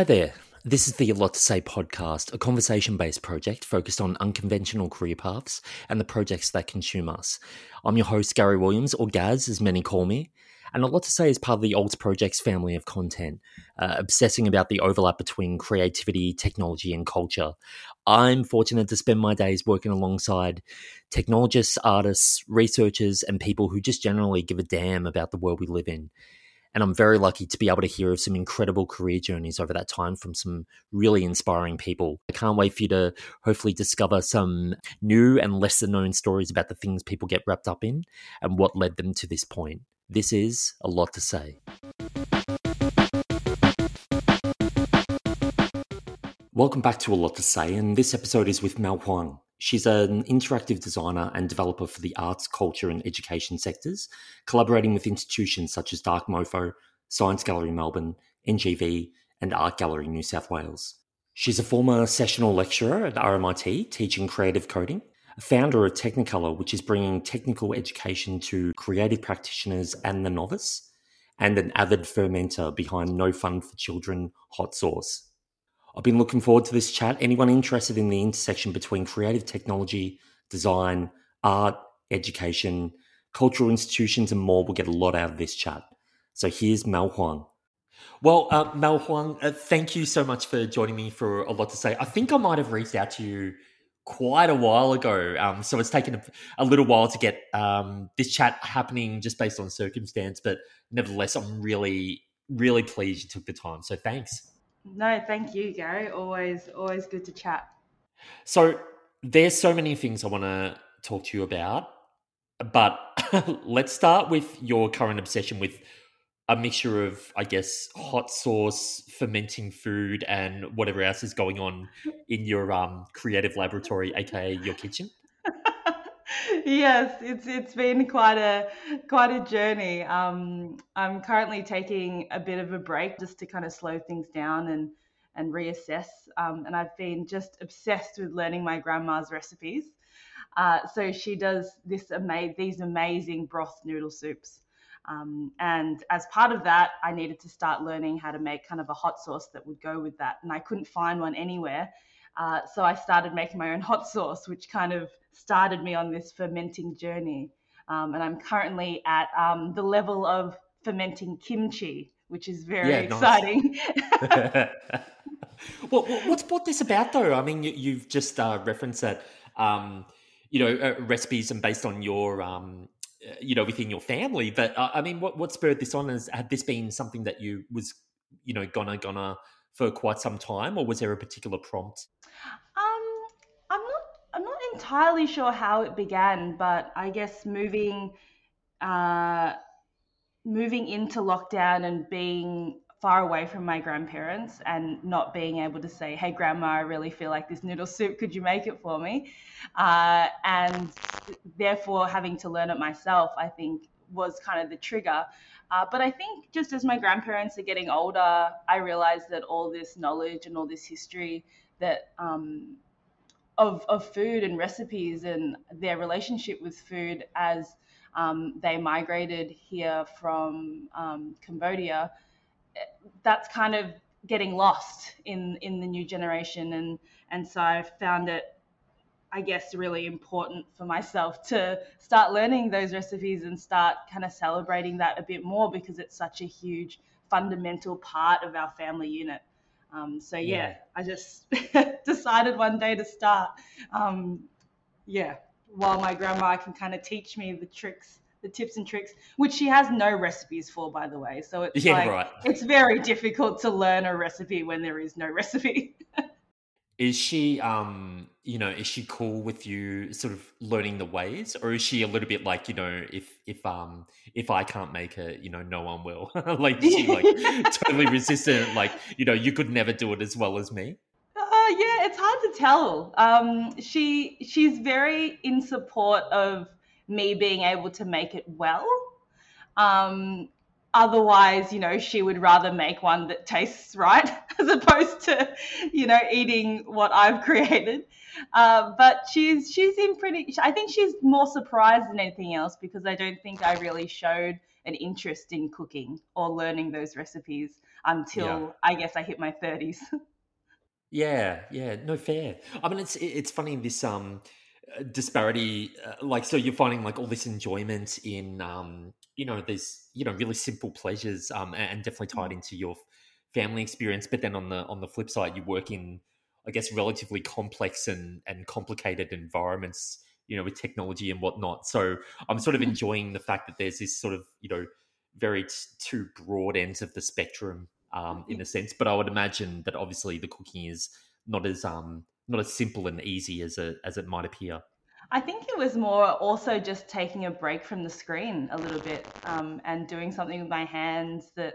Hi there. This is the A Lot to Say podcast, a conversation based project focused on unconventional career paths and the projects that consume us. I'm your host, Gary Williams, or Gaz, as many call me. And A Lot to Say is part of the Alt Projects family of content, uh, obsessing about the overlap between creativity, technology, and culture. I'm fortunate to spend my days working alongside technologists, artists, researchers, and people who just generally give a damn about the world we live in. And I'm very lucky to be able to hear of some incredible career journeys over that time from some really inspiring people. I can't wait for you to hopefully discover some new and lesser known stories about the things people get wrapped up in and what led them to this point. This is a lot to say. Welcome back to A Lot to Say, and this episode is with Mel Huang. She's an interactive designer and developer for the arts, culture, and education sectors, collaborating with institutions such as Dark Mofo, Science Gallery Melbourne, NGV, and Art Gallery New South Wales. She's a former sessional lecturer at RMIT teaching creative coding a founder of Technecolour, which is bringing technical education to creative practitioners and the novice, and an avid fermenter behind No Fun for Children Hot Sauce. I've been looking forward to this chat. Anyone interested in the intersection between creative technology, design, art, education, cultural institutions, and more will get a lot out of this chat. So here's Mel Huang. Well, uh, Mel Huang, uh, thank you so much for joining me for a lot to say. I think I might have reached out to you quite a while ago. Um, so it's taken a, a little while to get um, this chat happening just based on circumstance. But nevertheless, I'm really, really pleased you took the time. So thanks. No, thank you, Gary. Always, always good to chat. So there's so many things I want to talk to you about, but let's start with your current obsession with a mixture of, I guess, hot sauce, fermenting food, and whatever else is going on in your um, creative laboratory, aka your kitchen. Yes, it's it's been quite a quite a journey. Um, I'm currently taking a bit of a break just to kind of slow things down and and reassess. Um, and I've been just obsessed with learning my grandma's recipes. Uh, so she does this ama- these amazing broth noodle soups. Um, and as part of that, I needed to start learning how to make kind of a hot sauce that would go with that. And I couldn't find one anywhere. Uh, so I started making my own hot sauce, which kind of started me on this fermenting journey. Um, and I'm currently at um, the level of fermenting kimchi, which is very yeah, exciting. Nice. well, what's brought this about, though? I mean, you, have just uh, referenced that, um, you know, uh, recipes and based on your um, uh, you know within your family but uh, i mean what what spurred this on is had this been something that you was you know gonna gonna for quite some time or was there a particular prompt um i'm not i'm not entirely sure how it began but i guess moving uh moving into lockdown and being far away from my grandparents and not being able to say, "Hey, grandma, I really feel like this noodle soup. Could you make it for me?" Uh, and therefore, having to learn it myself, I think, was kind of the trigger. Uh, but I think just as my grandparents are getting older, I realized that all this knowledge and all this history that um, of of food and recipes and their relationship with food as um, they migrated here from um, Cambodia that's kind of getting lost in in the new generation. And and so I found it I guess really important for myself to start learning those recipes and start kind of celebrating that a bit more because it's such a huge fundamental part of our family unit. Um, so yeah, yeah, I just decided one day to start. Um, yeah, while my grandma can kind of teach me the tricks the tips and tricks, which she has no recipes for, by the way. So it's yeah, like, right. it's very difficult to learn a recipe when there is no recipe. is she, um, you know, is she cool with you sort of learning the ways, or is she a little bit like, you know, if if um if I can't make it, you know, no one will. like she like totally resistant, like you know, you could never do it as well as me. Uh, yeah, it's hard to tell. Um, she she's very in support of me being able to make it well. Um, otherwise, you know, she would rather make one that tastes right as opposed to, you know, eating what I've created. Uh, but she's she's in pretty. I think she's more surprised than anything else because I don't think I really showed an interest in cooking or learning those recipes. until yeah. I guess I hit my 30s. yeah, yeah, no fair. I mean, it's it's funny this um disparity uh, like so you're finding like all this enjoyment in um you know there's you know really simple pleasures um and definitely tied mm. into your family experience but then on the on the flip side you work in i guess relatively complex and and complicated environments you know with technology and whatnot so i'm sort of mm. enjoying the fact that there's this sort of you know very t- two broad ends of the spectrum um in a sense but i would imagine that obviously the cooking is not as um not as simple and easy as a, as it might appear. I think it was more also just taking a break from the screen a little bit um, and doing something with my hands that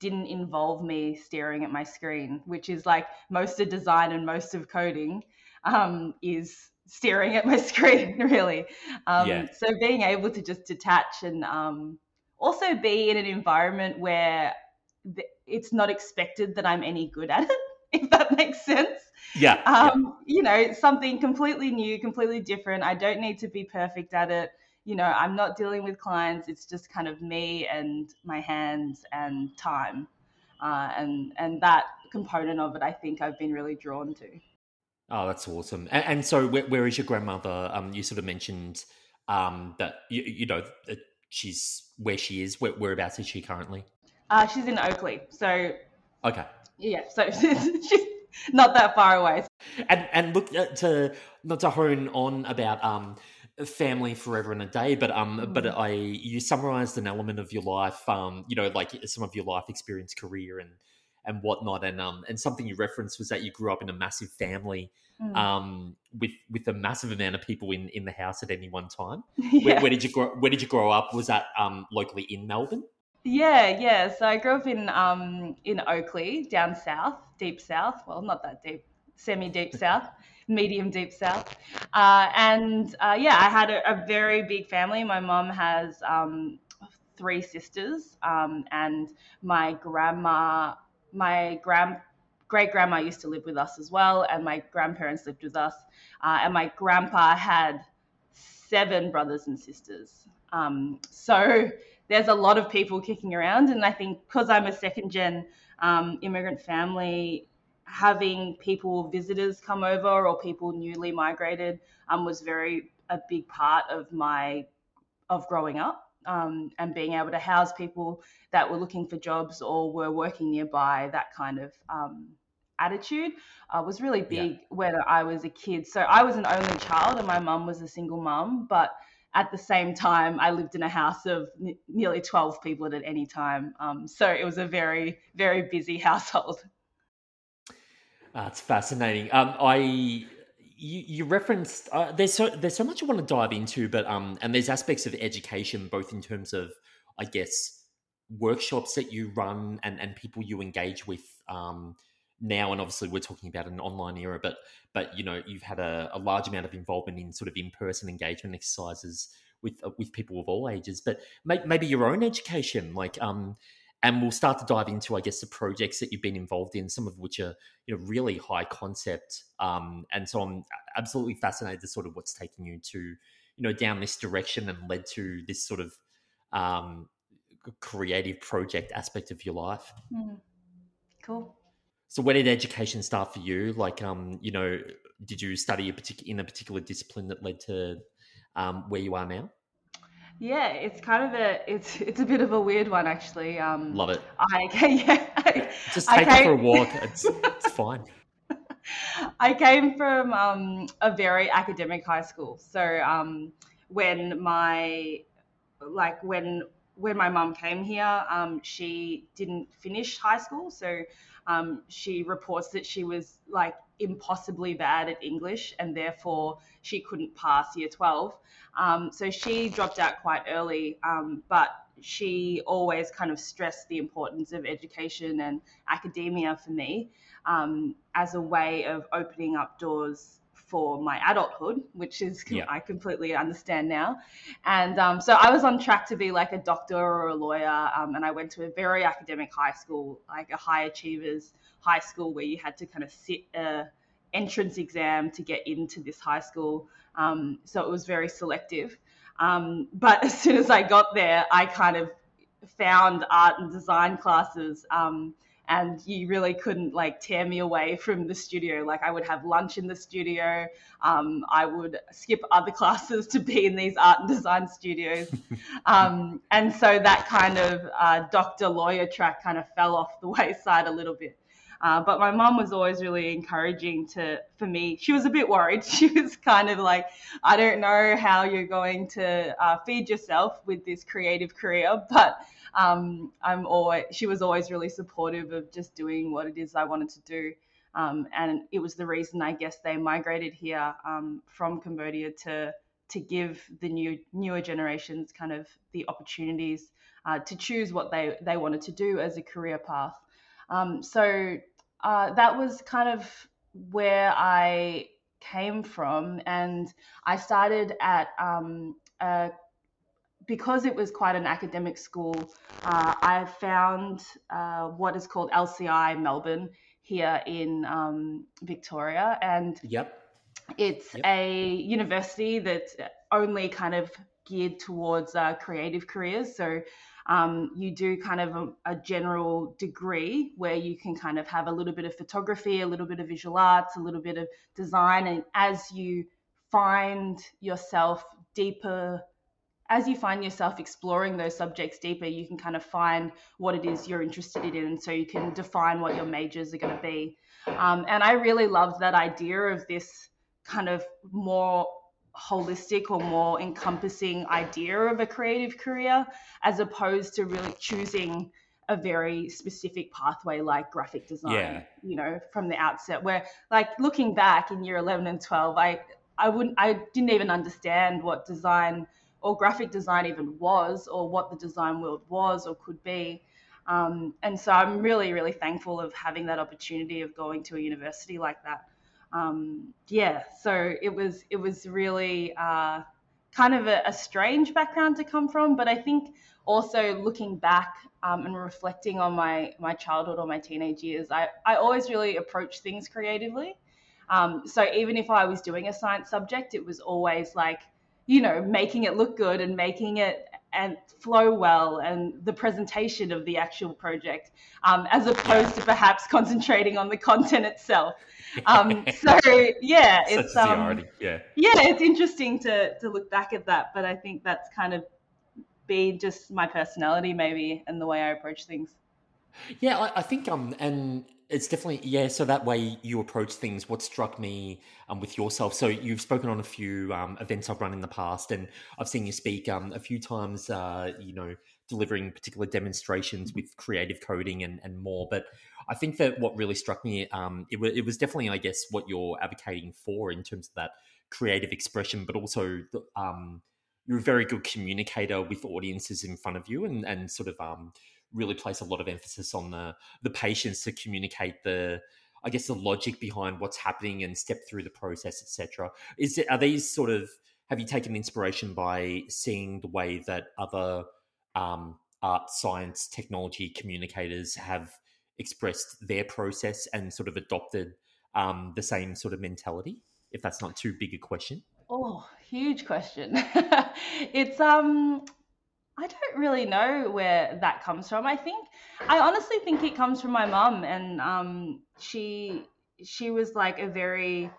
didn't involve me staring at my screen, which is like most of design and most of coding um, is staring at my screen, really. Um, yeah. So being able to just detach and um, also be in an environment where it's not expected that I'm any good at it, if that makes sense. Yeah, um, yeah. You know, something completely new, completely different. I don't need to be perfect at it. You know, I'm not dealing with clients. It's just kind of me and my hands and time. Uh, and and that component of it, I think I've been really drawn to. Oh, that's awesome. And, and so, where, where is your grandmother? Um, you sort of mentioned um, that you, you know she's where she is. Where, whereabouts is she currently? Uh, she's in Oakleigh. So okay. Yeah, so she's not that far away. And and look uh, to not to hone on about um family forever and a day, but um mm. but I you summarized an element of your life, um, you know, like some of your life experience, career and and whatnot. And um and something you referenced was that you grew up in a massive family. Mm. Um, with with a massive amount of people in, in the house at any one time. Yeah. Where, where, did you grow? Where did you grow up? Was that um, locally in Melbourne? Yeah, yeah. So I grew up in um in Oakleigh, down south, deep south. Well, not that deep, semi deep south, medium deep south. Uh, and uh, yeah, I had a, a, very big family. My mom has um, three sisters, um, and my grandma, my grand great grandma used to live with us as well, and my grandparents lived with us, uh, and my grandpa had seven brothers and sisters. Um, so there's a lot of people kicking around. And I think because I'm a second gen um, immigrant family, having people, visitors come over or people newly migrated um, was very a big part of my of growing up um, and being able to house people that were looking for jobs or were working nearby. That kind of um, attitude uh, was really big yeah. when I was a kid. So I was an only child, and my mum was a single mum, but at the same time, I lived in a house of n- nearly 12 people at any time. Um, so it was a very, very busy household. That's fascinating. Um, I you, you referenced uh, there's so there's so much I want to dive into, but um, and there's aspects of education both in terms of I guess workshops that you run and and people you engage with um now and obviously we're talking about an online era but but you know you've had a, a large amount of involvement in sort of in-person engagement exercises with uh, with people of all ages. But may, maybe your own education like um and we'll start to dive into i guess the projects that you've been involved in some of which are you know really high concept um and so i'm absolutely fascinated to sort of what's taking you to you know down this direction and led to this sort of um creative project aspect of your life. Mm. cool so where did education start for you? Like, um, you know, did you study a particular in a particular discipline that led to um, where you are now? Yeah, it's kind of a it's it's a bit of a weird one actually. Um, Love it. I yeah, I, just take it for a walk. It's it's fine. I came from um, a very academic high school, so um, when my like when when my mum came here, um, she didn't finish high school, so um, she reports that she was like impossibly bad at English and therefore she couldn't pass year 12. Um, so she dropped out quite early, um, but she always kind of stressed the importance of education and academia for me um, as a way of opening up doors for my adulthood, which is yeah. I completely understand now. And um, so I was on track to be like a doctor or a lawyer, um, and I went to a very academic high school, like a high achievers high school, where you had to kind of sit a entrance exam to get into this high school. Um, so it was very selective. Um, but as soon as I got there, I kind of found art and design classes um, and you really couldn't like tear me away from the studio. Like I would have lunch in the studio. Um, I would skip other classes to be in these art and design studios. um, and so that kind of uh, doctor lawyer track kind of fell off the wayside a little bit. Uh, but my mum was always really encouraging to for me. She was a bit worried. She was kind of like, I don't know how you're going to uh, feed yourself with this creative career, but um, I'm always. She was always really supportive of just doing what it is I wanted to do. Um, and it was the reason I guess they migrated here um, from Cambodia to to give the new newer generations kind of the opportunities uh, to choose what they they wanted to do as a career path. Um, so uh, that was kind of where I came from, and I started at um, a, because it was quite an academic school. Uh, I found uh, what is called LCI Melbourne here in um, Victoria, and yep. It's yep. a university that's only kind of geared towards uh, creative careers. So um, you do kind of a, a, general degree where you can kind of have a little bit of photography, a little bit of visual arts, a little bit of design. And as you find yourself deeper, as you find yourself exploring those subjects deeper, you can kind of find what it is you're interested in. So you can define what your majors are going to be. Um, and I really loved that idea of this kind of more holistic or more encompassing idea of a creative career as opposed to really choosing a very specific pathway like graphic design yeah. you know from the outset where like looking back in year 11 and 12 i i wouldn't i didn't even understand what design or graphic design even was or what the design world was or could be um, and so i'm really really thankful of having that opportunity of going to a university like that um, yeah, so it was it was really uh, kind of a, a, strange background to come from, but I think also looking back um, and reflecting on my my childhood or my teenage years, I I always really approach things creatively. Um, so even if I was doing a science subject, it was always like you know making it look good and making it and flow well and the presentation of the actual project um, as opposed to perhaps concentrating on the content itself. Um, so yeah it's um, yeah. yeah it's interesting to to look back at that but i think that's kind of be just my personality maybe and the way i approach things. Yeah i, I think um and it's definitely yeah. So that way you approach things. What struck me um, with yourself. So you've spoken on a few um, events I've run in the past, and I've seen you speak um, a few times. Uh, you know, delivering particular demonstrations with creative coding and, and more. But I think that what really struck me, um, it, w- it was definitely, I guess, what you're advocating for in terms of that creative expression, but also um, you're a very good communicator with audiences in front of you, and and sort of um, really place a lot of emphasis on the the patience to communicate the I guess the logic behind what's happening and step through the process, etc. Is it, are these sort of have you taken inspiration by seeing the way that other um, art, science, technology communicators have expressed their process and sort of adopted um, the same sort of mentality? If that's not too big a question. Oh, huge question. it's um I don't really know where that comes from. I think I honestly think it comes from my mum, and um, she she was like a very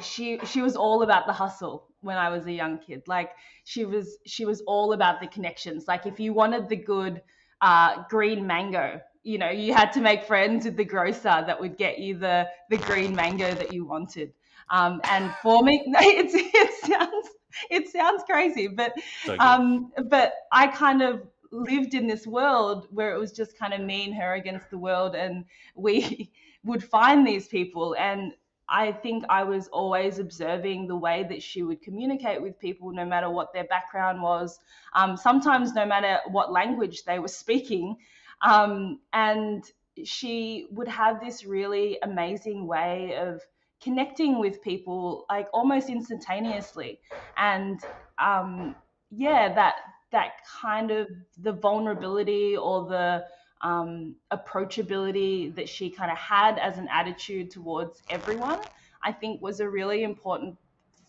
she she was all about the hustle when I was a young kid. Like she was she was all about the connections. Like if you wanted the good uh, green mango, you know, you had to make friends with the grocer that would get you the the green mango that you wanted. Um, and for me, it's, it sounds it sounds crazy, but um, but I kind of lived in this world where it was just kind of me and her against the world, and we would find these people and. I think I was always observing the way that she would communicate with people, no matter what their background was, um, sometimes no matter what language they were speaking. Um, and she would have this really amazing way of connecting with people like almost instantaneously. And um, yeah that that kind of the vulnerability or the um, approachability that she kind of had as an attitude towards everyone i think was a really important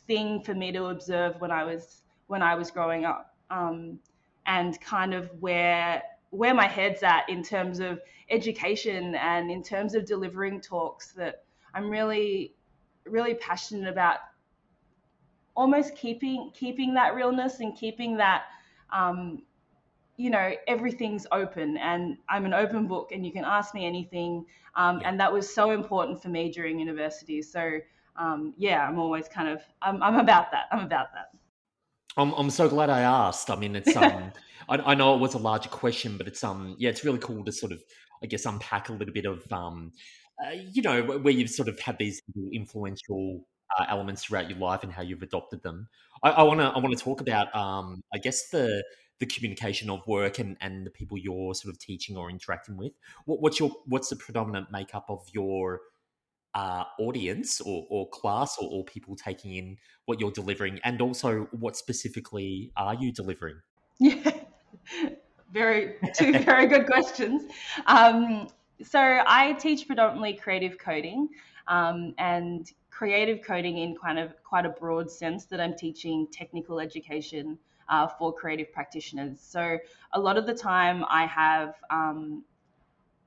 thing for me to observe when i was when i was growing up. Um, and kind of where where my head's at in terms of education and in terms of delivering talks that I'm really really passionate about almost keeping keeping that realness and keeping that um, you know everything's open. And i'm an open book and you can ask me anything. Um, yeah. and that was so important for me during university. So um, yeah i'm always kind of I'm, I'm about that. I'm about that. I'm, I'm so glad I asked. I mean, it's um, I, I know it was a larger question, but it's um, yeah, it's really cool to sort of, I guess, unpack a little bit of um, uh, you know, where you've sort of had these influential uh, elements throughout your life and how you've adopted them. I want to I want to talk about um, I guess the the communication of work and, and the people you're sort of teaching or interacting with. What, what's your what's the predominant makeup of your uh, audience or, or class or, or people taking in what you're delivering, and also what specifically are you delivering? Yeah, very two very good questions. Um, so I teach predominantly creative coding, um, and creative coding in kind of quite a broad sense that I'm teaching technical education uh, for creative practitioners. So a lot of the time I have um,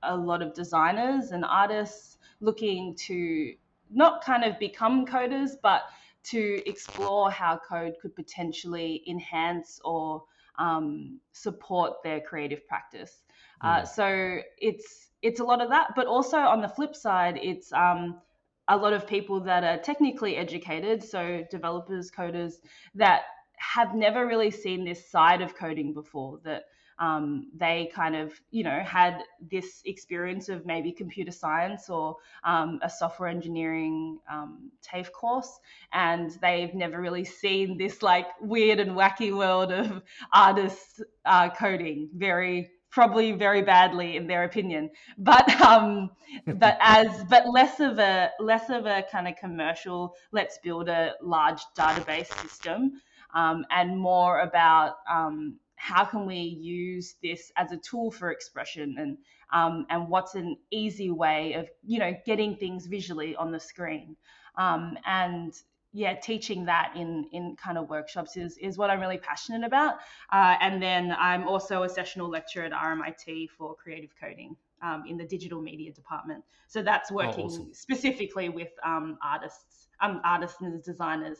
a lot of designers and artists looking to not kind of become coders, but to explore how code could potentially enhance or um, support their creative practice. Uh, mm. so it's it's a lot of that, but also on the flip side, it's um, a lot of people that are technically educated, so developers, coders, that have never really seen this side of coding before. That um, they kind of, you know, had this experience of maybe computer science or um, a software engineering um, TAFE course, and they've never really seen this like weird and wacky world of artists uh, coding. Very probably very badly in their opinion. But um but as but less of a less of a kind of commercial let's build a large database system um, and more about um, how can we use this as a tool for expression and um, and what's an easy way of you know getting things visually on the screen. Um, and yeah, teaching that in in kind of workshops is is what I'm really passionate about. Uh, and then I'm also a sessional lecturer at RMIT for creative coding um, in the digital media department. So that's oh, working oh, awesome. specifically with um, artists, um, artists and designers,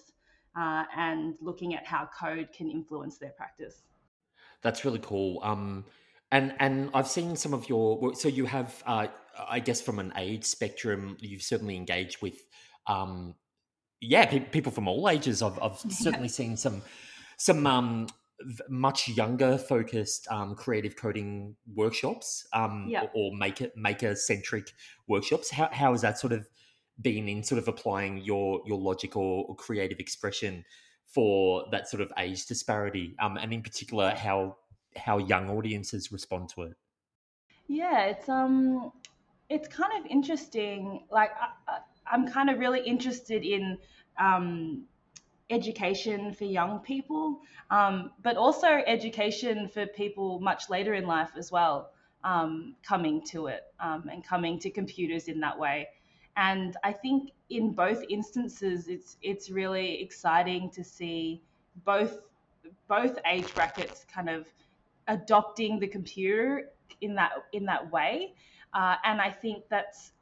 uh, and looking at how code can influence their practice. That's really cool. Um, and and I've seen some of your work. So you have, uh, I guess, from an age spectrum, you've certainly engaged with um, yeah, pe- people from all ages. I've, I've certainly seen some some um, much younger focused um, creative coding workshops um, yeah. or, or maker maker centric workshops. How how has that sort of been in sort of applying your your logic or, or creative expression for that sort of age disparity, um, and in particular how how young audiences respond to it? Yeah, it's um, it's kind of interesting. Like I, I'm kind of really interested in um, education for young people, um, but also education for people much later in life as well, um, coming to it um, and coming to computers in that way. And I think in both instances, it's it's really exciting to see both both age brackets kind of adopting the computer in that in that way. Uh, and I think that's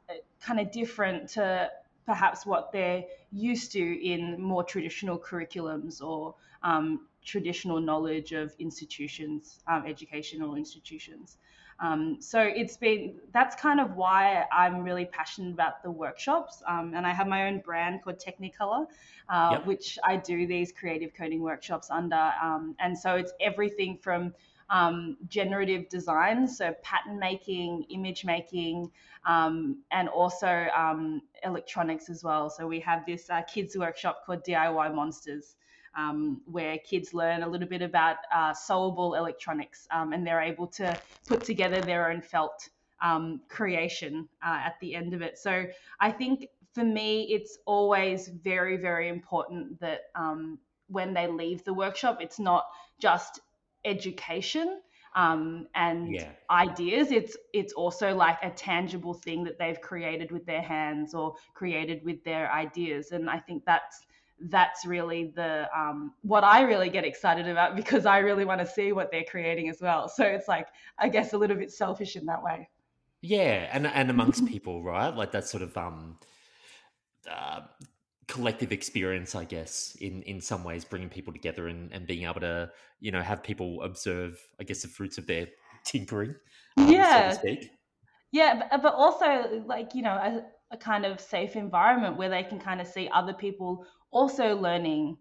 kind of different to perhaps what they're used to in more traditional curriculums or um, traditional knowledge of institutions, um, educational institutions. Um, so it's been that's kind of why I'm really passionate about the workshops, um, and I have my own brand called Technecolour, uh, yep. which I do these creative coding workshops under, um, and so it's everything from um, generative design, so pattern making, image making, um, and also um, electronics as well. So we have this uh, kids workshop called DIY Monsters. Um, where kids learn a little bit about uh, sewable electronics um, and they're able to put together their own felt um, creation uh, at the end of it. So I think for me, it's always very, very important that when they leave the workshop, it's not just education um, and yeah. ideas. It's it's also like a tangible thing that they've created with their hands or created with their ideas, and I think that's that's really the um, what I really get excited about because I really want to see what they're creating as well. So it's like I guess a little bit selfish in that way. Yeah, and and amongst people, right? Like that sort of um, uh, collective experience, I guess, in in some ways, bringing people together and, and being able to, you know, have people observe, I guess, the fruits of their tinkering, um, yeah, so Yeah, but, but also like you know a, a kind of safe environment where they can kind of see other people also learning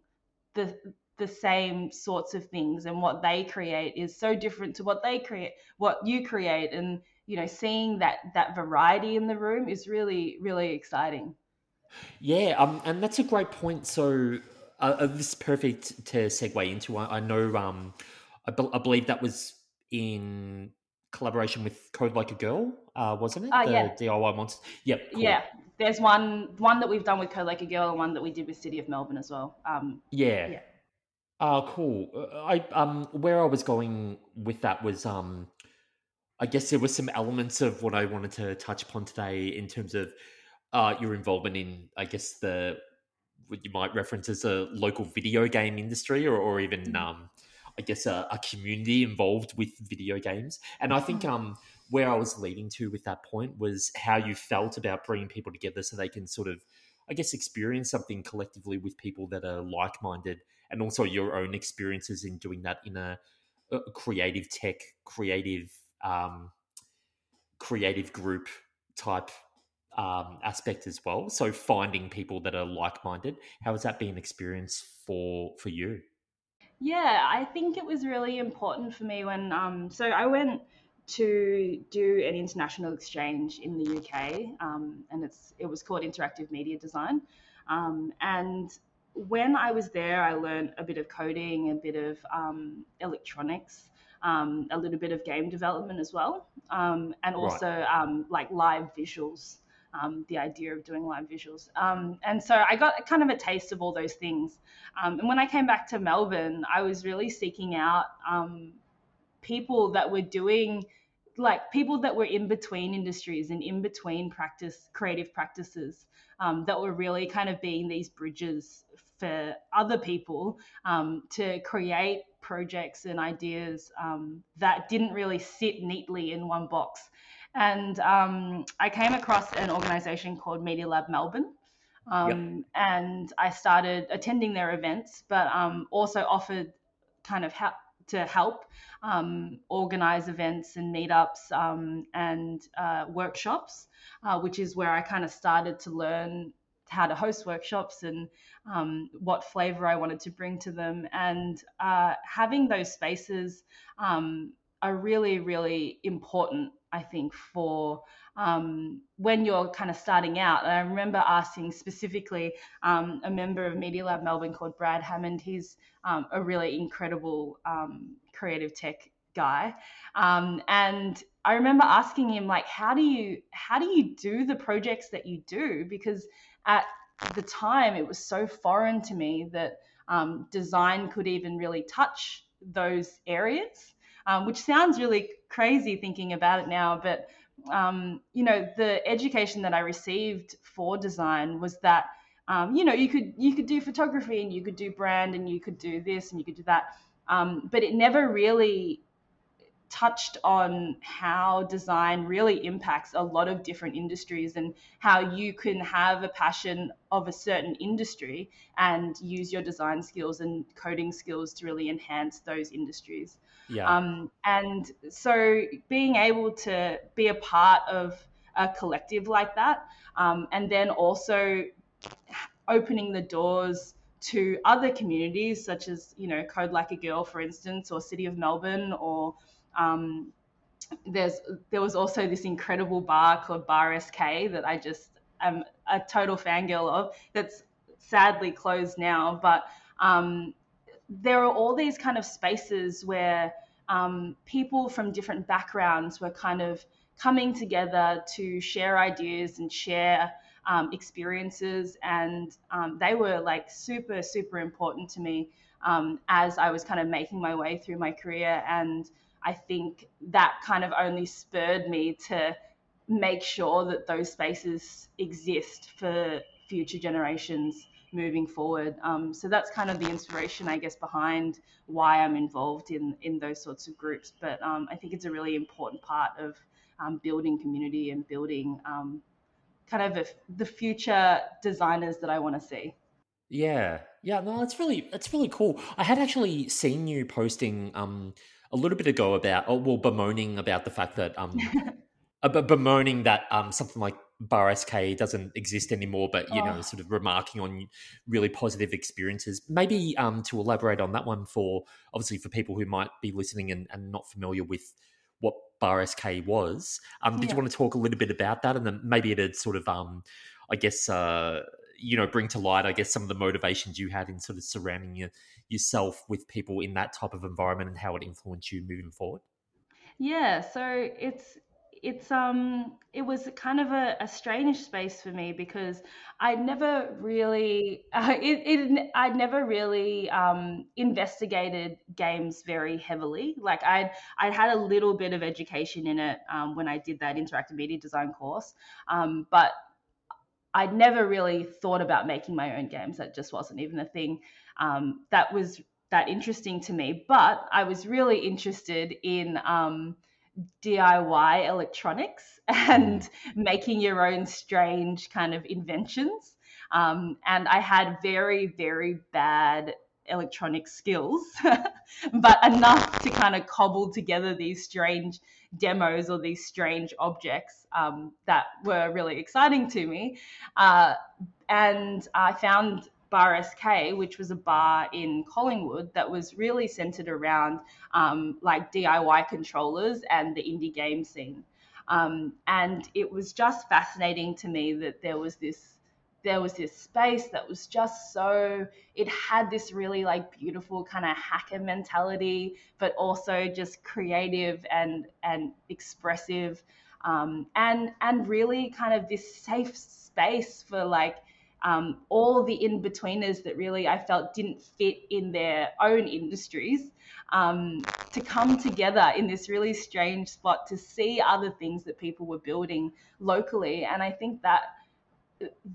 the the same sorts of things and what they create is so different to what they create what you create. And you know seeing that that variety in the room is really really exciting yeah, um, and that's a great point. So uh, uh this is perfect to segue into. I, I know, um, I, be- I, believe that was in collaboration with Code Like a Girl, uh, wasn't it? Uh, the yeah. DIY monster. Yep. Cool. Yeah. There's one one that we've done with Code Like a Girl, and one that we did with City of Melbourne as well. Um, yeah. Yeah. Oh, cool. I um, where I was going with that was um, I guess there were some elements of what I wanted to touch upon today in terms of uh, your involvement in, I guess, the what you might reference as a local video game industry, or, or even, mm-hmm. um, I guess, a, a, community involved with video games. And I think mm-hmm. um, where I was leading to with that point was how you felt about bringing people together so they can sort of, I guess, experience something collectively with people that are like minded, and also your own experiences in doing that in a, a creative tech, creative, um, creative group type um, aspect as well. So finding people that are like minded. How has that been an experience for for you? Yeah, I think it was really important for me when um, so I went to do an international exchange in the UK, um, and it's it was called Interactive Media Design. Um, and when I was there, I learned a bit of coding, a bit of um, electronics, um, a little bit of game development as well, um, and also right. um, like live visuals um, the idea of doing live visuals. Um, and so I got kind of a taste of all those things. Um, and when I came back to Melbourne, I was really seeking out um, people that were doing like people that were in between industries and in between practice creative practices um, that were really kind of being these bridges for other people um, to create projects and ideas that didn't really sit neatly in one box and um, I came across an organization called Media Lab Melbourne. Um, yep. And I started attending their events, but um, also offered kind of help to help um, organize events and meetups um, and uh, workshops, uh, which is where I kind of started to learn how to host workshops and um, what flavor I wanted to bring to them. And uh, having those spaces um, are really, really important I think, for um, when you're kind of starting out. And I remember asking specifically um, a member of Media Lab Melbourne called Brad Hammond. He's um, a really incredible um, creative tech guy, um, and I remember asking him like, how do you how do you do the projects that you do? Because at the time, it was so foreign to me that um, design could even really touch those areas which sounds really crazy thinking about it now. But, um, you know, the education that I received for design was that, um, you know, you could, you could do photography and you could do brand and you could do this and you could do that. Um, but it never really touched on how design really impacts a lot of different industries and how you can have a passion of a certain industry and use your design skills and coding skills to really enhance those industries. Yeah. Um, and so being able to be a part of a collective like that, um, and then also opening the doors to other communities such as you know code like a girl for instance or city of melbourne or um, there's there was also this incredible bar called Bar SK that I just am a total fangirl of. That's sadly closed now, but um, there are all these kind of spaces where um, people from different backgrounds were kind of coming together to share ideas and share um, experiences, and um, they were like super super important to me um, as I was kind of making my way through my career and I think that kind of only spurred me to make sure that those spaces exist for future generations moving forward. Um, so that's kind of the inspiration, I guess, behind why I'm involved in in those sorts of groups. But um, I think it's a really important part of um, building community and building um, kind of a, the future designers that I want to see. Yeah, yeah, no, that's really that's really cool. I had actually seen you posting um a little bit ago about, oh, well, bemoaning about the fact that um, uh, bemoaning that um something like bar sk doesn't exist anymore but you oh. know sort of remarking on really positive experiences maybe um to elaborate on that one for obviously for people who might be listening and, and not familiar with what bar sk was um did yeah. you want to talk a little bit about that and then maybe it'd sort of um i guess uh you know bring to light i guess some of the motivations you had in sort of surrounding your, yourself with people in that type of environment and how it influenced you moving forward yeah so it's it's um it was kind of a, a strange space for me because I never really uh, it, it I'd never really um, investigated games very heavily. Like I'd I'd had a little bit of education in it um, when I did that interactive media design course, um, but I'd never really thought about making my own games. That just wasn't even a thing um, that was that interesting to me. But I was really interested in um, DIY electronics and making your own strange kind of inventions. Um, and I had very, very bad electronic skills, but enough to kind of cobble together these strange demos or these strange objects um, that were really exciting to me. Uh, and I found Bar SK, which was a bar in Collingwood that was really centered around um, like DIY controllers and the indie game scene. Um, and it was just fascinating to me that there was this there was this space that was just so it had this really like beautiful kind of hacker mentality but also just creative and and expressive um, and and really kind of this safe space for like um, all the in betweeners that really I felt didn't fit in their own industries um, to come together in this really strange spot to see other things that people were building locally. And I think that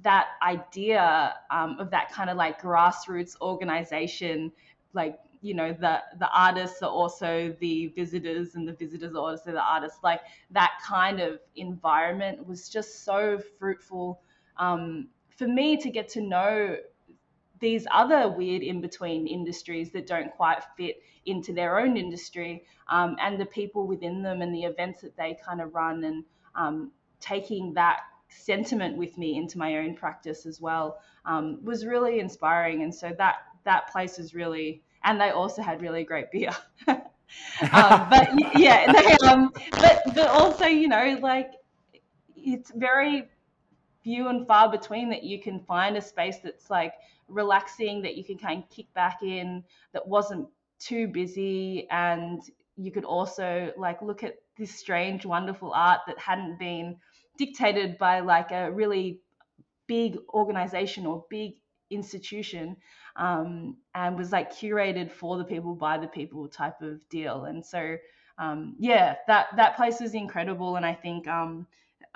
that idea um, of that kind of like grassroots organization, like you know the the artists are also the visitors and the visitors are also the artists like that kind of environment was just so fruitful um, for me to get to know these other weird in between industries that don't quite fit into their own industry um, and the people within them and the events that they kind of run and um, taking that sentiment with me into my own practice as well um, was really inspiring. And so that that place is really and they also had really great beer. Um, but yeah they, um, but but also you know like it's very few and far between that you can find a space that's like relaxing that you can kind of kick back in that wasn't too busy and you could also like look at this strange wonderful art that hadn't been dictated by like a really big organization or big institution um, and was like curated for the people by the people type of deal. And so um, yeah that that place was incredible and i think um,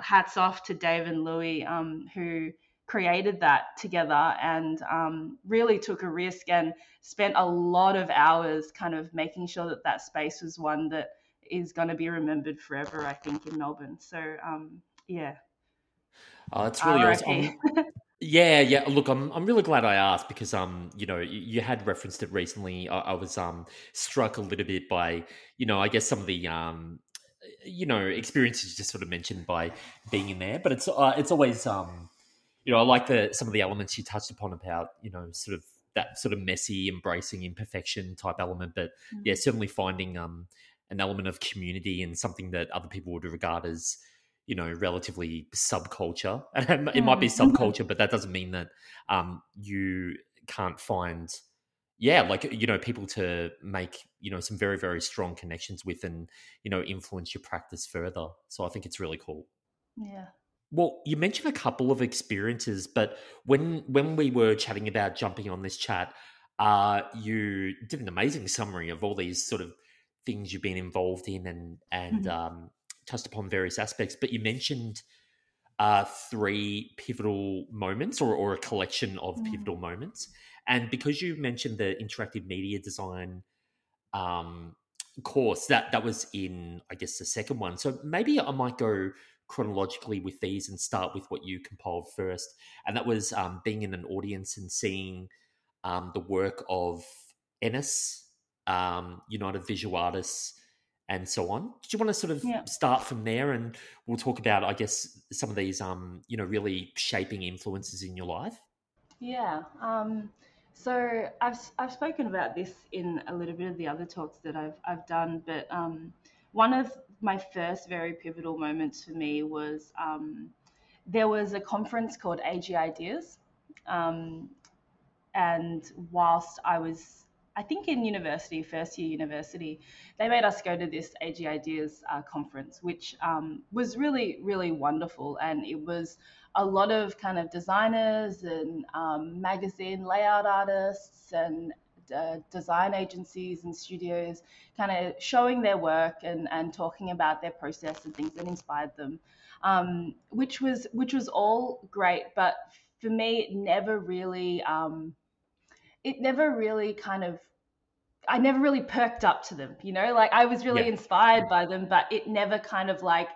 hats off to Dave and Louis, um, who created that together and um, really took a risk and spent a lot of hours kind of making sure that that space was one that is going to be remembered forever, I think, in Melbourne. So, um, yeah. Oh, it's really awesome. yeah, yeah. Look, I'm I'm really glad I asked because um, you know, you, you had referenced it recently. I, I, was um struck a little bit by, you know, I guess some of the um you know experiences just sort of mentioned by being in there but it's uh, it's always um you know i like the some of the elements you touched upon about you know sort of that sort of messy embracing imperfection type element but mm-hmm. yeah certainly finding um an element of community and something that other people would regard as you know relatively subculture and it might be subculture but that doesn't mean that um you can't find yeah, like you know, people to make you know some very very strong connections with, and you know, influence your practice further. So I think it's really cool. Yeah. Well, you mentioned a couple of experiences, but when when we were chatting about jumping on this chat, uh, you did an amazing summary of all these sort of things you've been involved in and and mm-hmm. um, touched upon various aspects. But you mentioned uh, three pivotal moments or, or a collection of Mm. pivotal moments. And because you mentioned the interactive media design um, course, that that was in, I guess, the second one. So maybe I might go chronologically with these and start with what you compiled first, and that was um, being in an audience and seeing um, the work of Eness, um, United Visual Artists, and so on. Did you want to sort of Yeah. start from there, and we'll talk about, I guess, some of these, um, you know, really shaping influences in your life? Yeah. Um, so I've I've spoken about this in a little bit of the other talks that I've I've done, but um, one of my first very pivotal moments for me was um, there was a conference called agIdeas, um, and whilst I was I think in university, first year university, they made us go to this agIdeas uh, conference, which um, was really, really wonderful. And it was a lot of kind of designers and um, magazine layout artists and uh, design agencies and studios kind of showing their work and, and talking about their process and things that inspired them, um, which was which was all great. But for me, it never really um, it never really kind of I never really perked up to them, you know, like I was really Yeah. inspired by them, but it never kind of like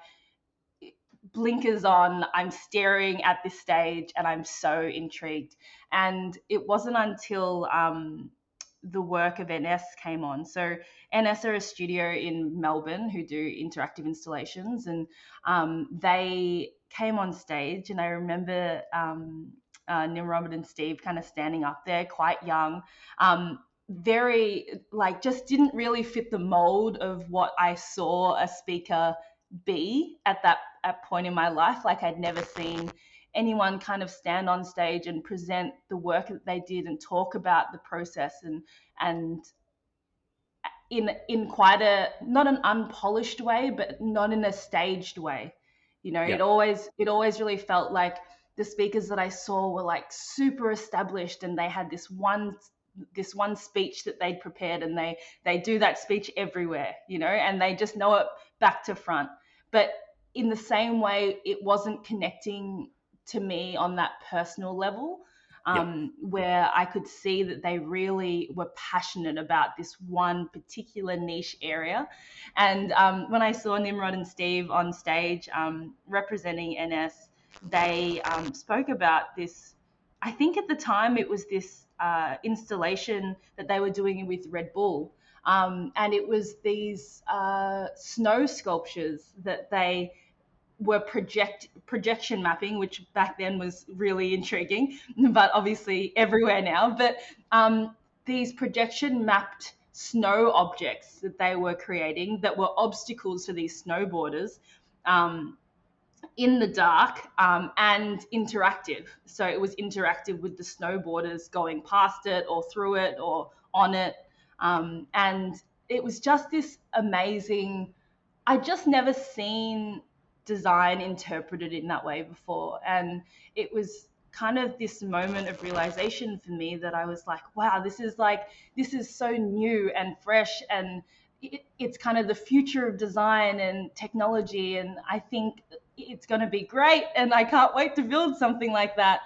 blinkers on. I'm staring at this stage and I'm so intrigued. And it wasn't until um, the work of Eness came on. So Eness are a studio in Melbourne who do interactive installations, and um, they came on stage, and I remember um, uh, Nimrod and Steve kind of standing up there, quite young, um, very like just didn't really fit the mold of what I saw a speaker be at that at point in my life. Like I'd never seen anyone kind of stand on stage and present the work that they did and talk about the process and and in in quite a not an unpolished way but not in a staged way you know Yeah. it always it always really felt like the speakers that i saw were like super established and they had this one this one speech that they'd prepared and they they do that speech everywhere you know and they just know it back to front but in the same way it wasn't connecting to me on that personal level Yep. um, where I could see that they really were passionate about this one particular niche area. And um, when I saw Nimrod and Steve on stage um, representing Eness, they um, spoke about this. I think at the time it was this uh, installation that they were doing with Red Bull. Um, and it was these uh, snow sculptures that they were project projection mapping, which back then was really intriguing, but obviously everywhere now. But um, these projection mapped snow objects that they were creating that were obstacles for these snowboarders um, in the dark um, and interactive. So it was interactive with the snowboarders going past it or through it or on it. Um, and it was just this amazing. I just never seen design interpreted in that way before. And it was kind of this moment of realization for me that I was like, wow, this is like, this is so new and fresh and it, it's kind of the future of design and technology. And I think it's going to be great. And I can't wait to build something like that.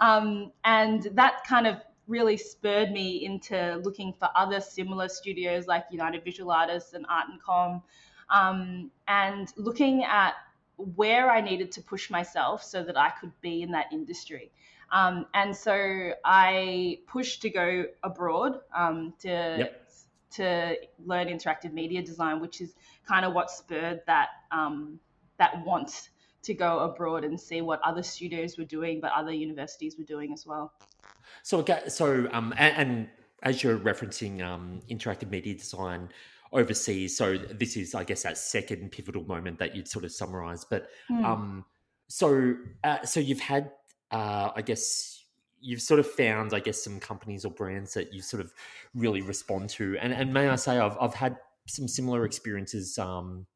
Um, and that kind of really spurred me into looking for other similar studios like United Visual Artists and Art and Com. Um, and looking at where I needed to push myself so that I could be in that industry. Um, and so I pushed to go abroad um, to Yep. to learn interactive media design, which is kind of what spurred that um, that want to go abroad and see what other studios were doing, but other universities were doing as well. So, okay, so um, and, and as you're referencing um, interactive media design overseas, so this is, I guess, that second pivotal moment that you'd sort of summarize. But Hmm. um, so, uh, so you've had, uh, I guess, you've sort of found, I guess, some companies or brands that you sort of really respond to, and and may I say, I've I've had some similar experiences. Um,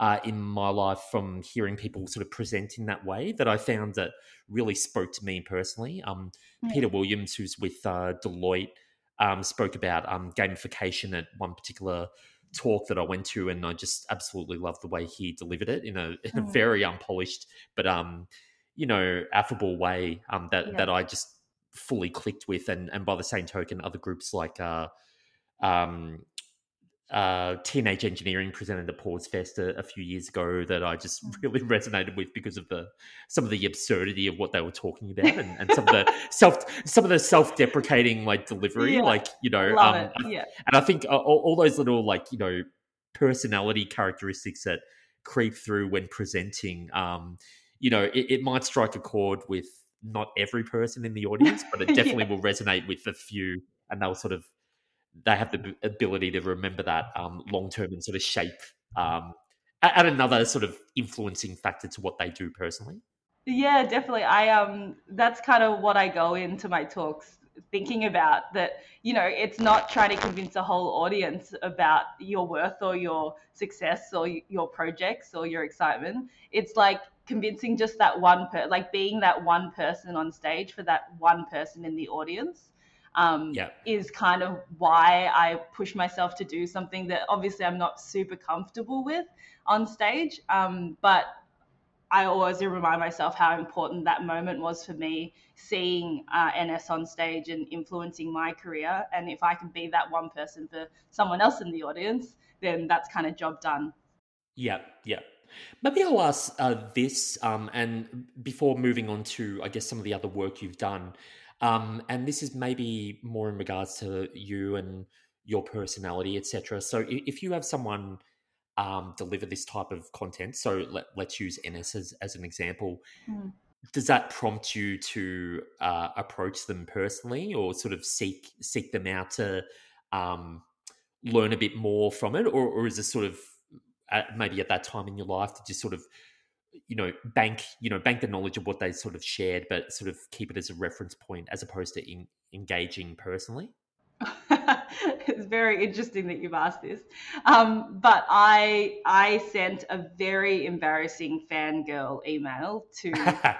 uh, in my life, from hearing people sort of present in that way, that I found that really spoke to me personally. Um, Hmm. Peter Williams, who's with uh, Deloitte, um, spoke about um, gamification at one particular talk that I went to, and I just absolutely loved the way he delivered it in a, in a Mm. very unpolished but um, you know affable way um, that yeah. that I just fully clicked with, and and by the same token, other groups like uh, um, uh, Teenage Engineering presented at Pause Fest a, a, few years ago that I just mm. really resonated with because of the some of the absurdity of what they were talking about and, and some of the self some of the self deprecating like delivery, yeah. like you know, um, yeah. And I think all, all, those little like you know personality characteristics that creep through when presenting, um, you know, it, it might strike a chord with not every person in the audience, but it definitely yeah. will resonate with a few, and they'll sort of they have the ability to remember that um, long term and sort of shape um, add another sort of influencing factor to what they do personally. Yeah, definitely. I um, that's kind of what I go into my talks thinking about. That you know, it's not trying to convince a whole audience about your worth or your success or your projects or your excitement. It's like convincing just that one per, like being that one person on stage for that one person in the audience um, yeah. is kind of why I push myself to do something that obviously I'm not super comfortable with on stage. Um, but I always remind myself how important that moment was for me, seeing uh, Eness on stage and influencing my career. And if I can be that one person for someone else in the audience, then that's kind of job done. Yeah, yeah. Maybe I'll ask uh, this, um, and before moving on to, I guess, some of the other work you've done, um, and this is maybe more in regards to you and your personality, etc. So if you have someone um, deliver this type of content, so let, us use Eness as, as an example. Mm. Does that prompt you to uh, approach them personally, or sort of seek seek them out to um, learn a bit more from it, or, or is this sort of at, maybe at that time in your life to just sort of you know bank you know bank the knowledge of what they sort of shared but sort of keep it as a reference point as opposed to in, engaging personally? It's very interesting that you've asked this. Um, but i i sent a very embarrassing fangirl email to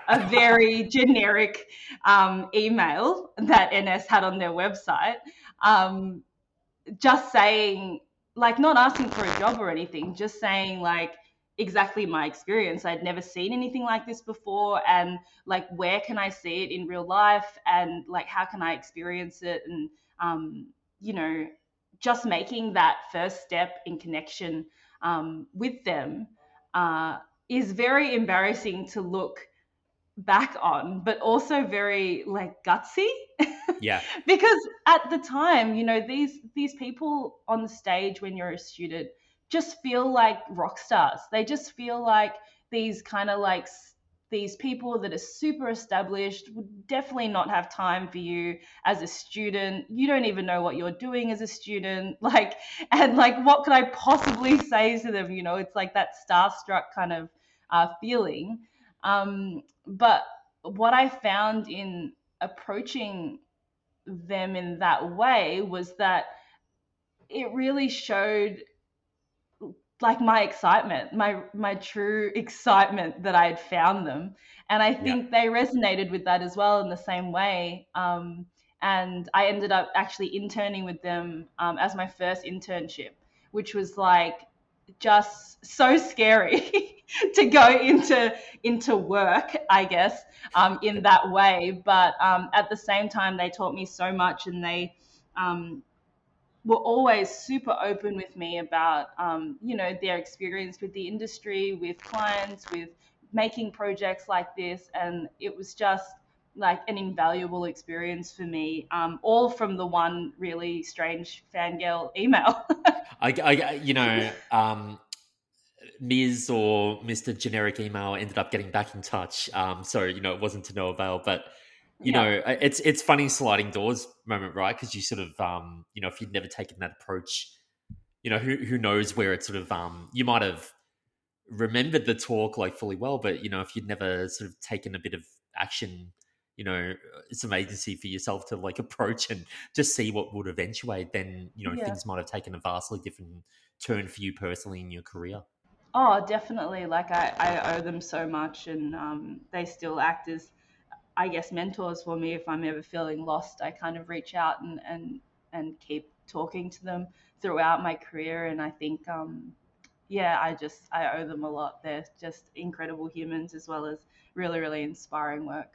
a very generic um, email that Eness had on their website um, just saying like not asking for a job or anything just saying like exactly my experience. I'd never seen anything like this before. And like, where can I see it in real life? And like, how can I experience it? And, um, you know, just making that first step in connection um, with them uh, is very embarrassing to look back on, but also very like gutsy. Yeah. because at the time, you know, these these people on the stage when you're a student just feel like rock stars. They just feel like these kind of like these people that are super established would definitely not have time for you as a student. You don't even know what you're doing as a student. Like, and like, what could I possibly say to them? You know, it's like that starstruck kind of uh, feeling. Um, but what I found in approaching them in that way was that it really showed like my excitement, my my true excitement that I had found them, and I think yeah. they resonated with that as well in the same way. Um, and I ended up actually interning with them um, as my first internship, which was like just so scary to go into into work, I guess, um, in that way. But um, at the same time, they taught me so much, and they um, were always super open with me about, um, you know, their experience with the industry, with clients, with making projects like this. And it was just like an invaluable experience for me, um, all from the one really strange fangirl email. I, I, you know, um, Ms. or Mr. Generic Email ended up getting back in touch. Um, so, you know, it wasn't to no avail, but you yeah. know, it's it's funny sliding doors moment, right? Because you sort of, um, you know, if you'd never taken that approach, you know, who who knows where it sort of, um, you might have remembered the talk like fully well, but you know, if you'd never sort of taken a bit of action, you know, some agency for yourself to like approach and just see what would eventuate, then you know, yeah. things might have taken a vastly different turn for you personally in your career. Oh, definitely. Like I, I owe them so much, and um, they still act as I guess mentors for me if I'm ever feeling lost. I kind of reach out and and and keep talking to them throughout my career, and I think um, yeah, I just I owe them a lot. They're just incredible humans as well as really really inspiring work.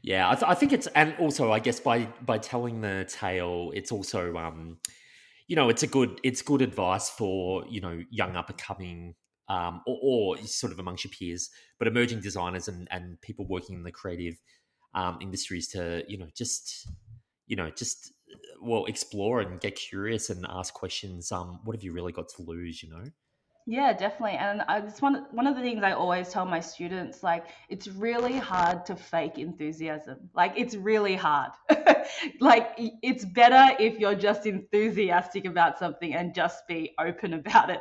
Yeah, I, th- I think it's and also I guess by by telling the tale, it's also um, you know, it's a good it's good advice for you know young up and coming um, or, or, sort of amongst your peers, but emerging designers and, and people working in the creative um, industries to you know just you know just well explore and get curious and ask questions. Um, what have you really got to lose? You know. Yeah, definitely. And I, it's one one of the things I always tell my students. Like, it's really hard to fake enthusiasm. Like, it's really hard. like, it's better if you're just enthusiastic about something and just be open about it.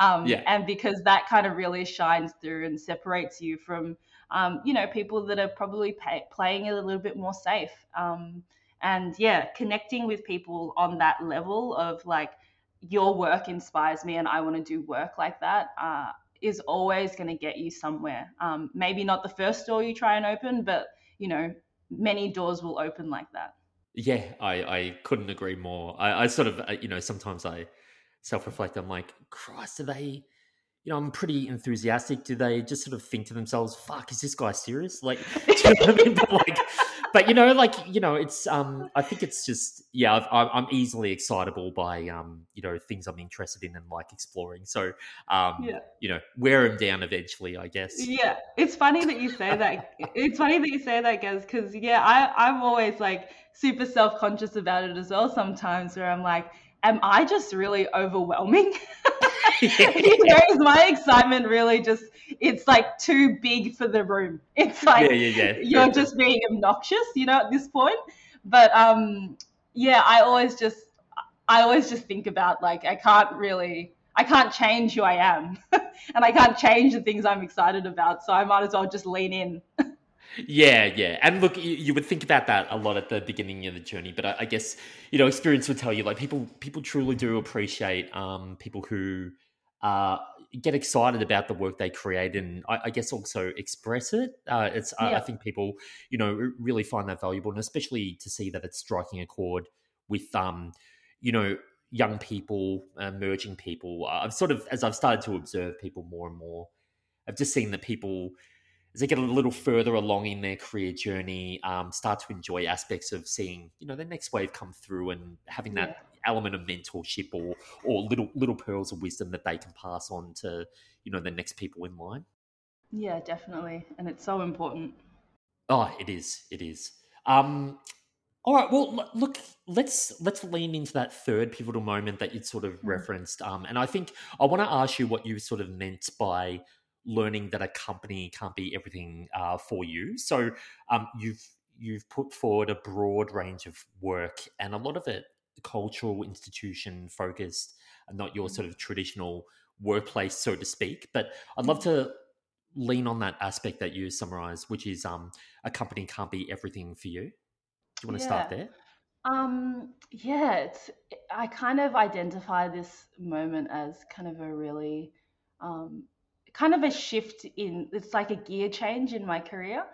Um, yeah. And because that kind of really shines through and separates you from, um, you know, people that are probably pay, playing it a little bit more safe. Um, and yeah, connecting with people on that level of like your work inspires me and I want to do work like that uh, is always going to get you somewhere. Um, maybe not the first door you try and open, but you know, many doors will open like that. Yeah, I, I couldn't agree more. I, I sort of, uh, you know, sometimes I self reflect. I'm like, Christ, do they, you know, I'm pretty enthusiastic. Do they just sort of think to themselves, fuck, is this guy serious? Like, do you know what I mean? But like, but you know, like you know, it's um, I think it's just yeah, i am easily excitable by um, you know, things I'm interested in and like exploring. So um, yeah. you know, wear them down eventually, I guess. Yeah, it's funny that you say that. it's funny that you say that, guys, because yeah, I I'm always like super self conscious about it as well. Sometimes where I'm like, am I just really overwhelming? you know, is my excitement really just it's like too big for the room. It's like yeah, yeah, yeah. you're just being obnoxious, you know, at this point. But um yeah, I always just I always just think about like I can't really I can't change who I am and I can't change the things I'm excited about. So I might as well just lean in. Yeah, yeah, and look, you, you, would think about that a lot at the beginning of the journey, but I, I, guess you know experience would tell you like people people truly do appreciate um, people who uh, get excited about the work they create, and I, I guess also express it. Uh, it's yeah. I, I, think people you know really find that valuable, and especially to see that it's striking a chord with um you know young people, emerging people. I've sort of as I've started to observe people more and more, I've just seen that people as they get a little further along in their career journey, um, start to enjoy aspects of seeing, you know, the next wave come through and having that yeah. element of mentorship or or little little pearls of wisdom that they can pass on to, you know, the next people in line. Yeah, definitely, and it's so important. Oh, it is. It is. Um, all right. Well, look, let's let's lean into that third pivotal moment that you'd sort of mm-hmm. referenced. Um, and I think I want to ask you what you sort of meant by learning that a company can't be everything uh, for you. So um, you've you've put forward a broad range of work, and a lot of it cultural institution focused, and not your mm. sort of traditional workplace, so to speak. But I'd love to lean on that aspect that you summarized, which is um, a company can't be everything for you. Do you want to yeah. start there? Um, yeah, it's I kind of identify this moment as kind of a really um, kind of a shift in it's like a gear change in my career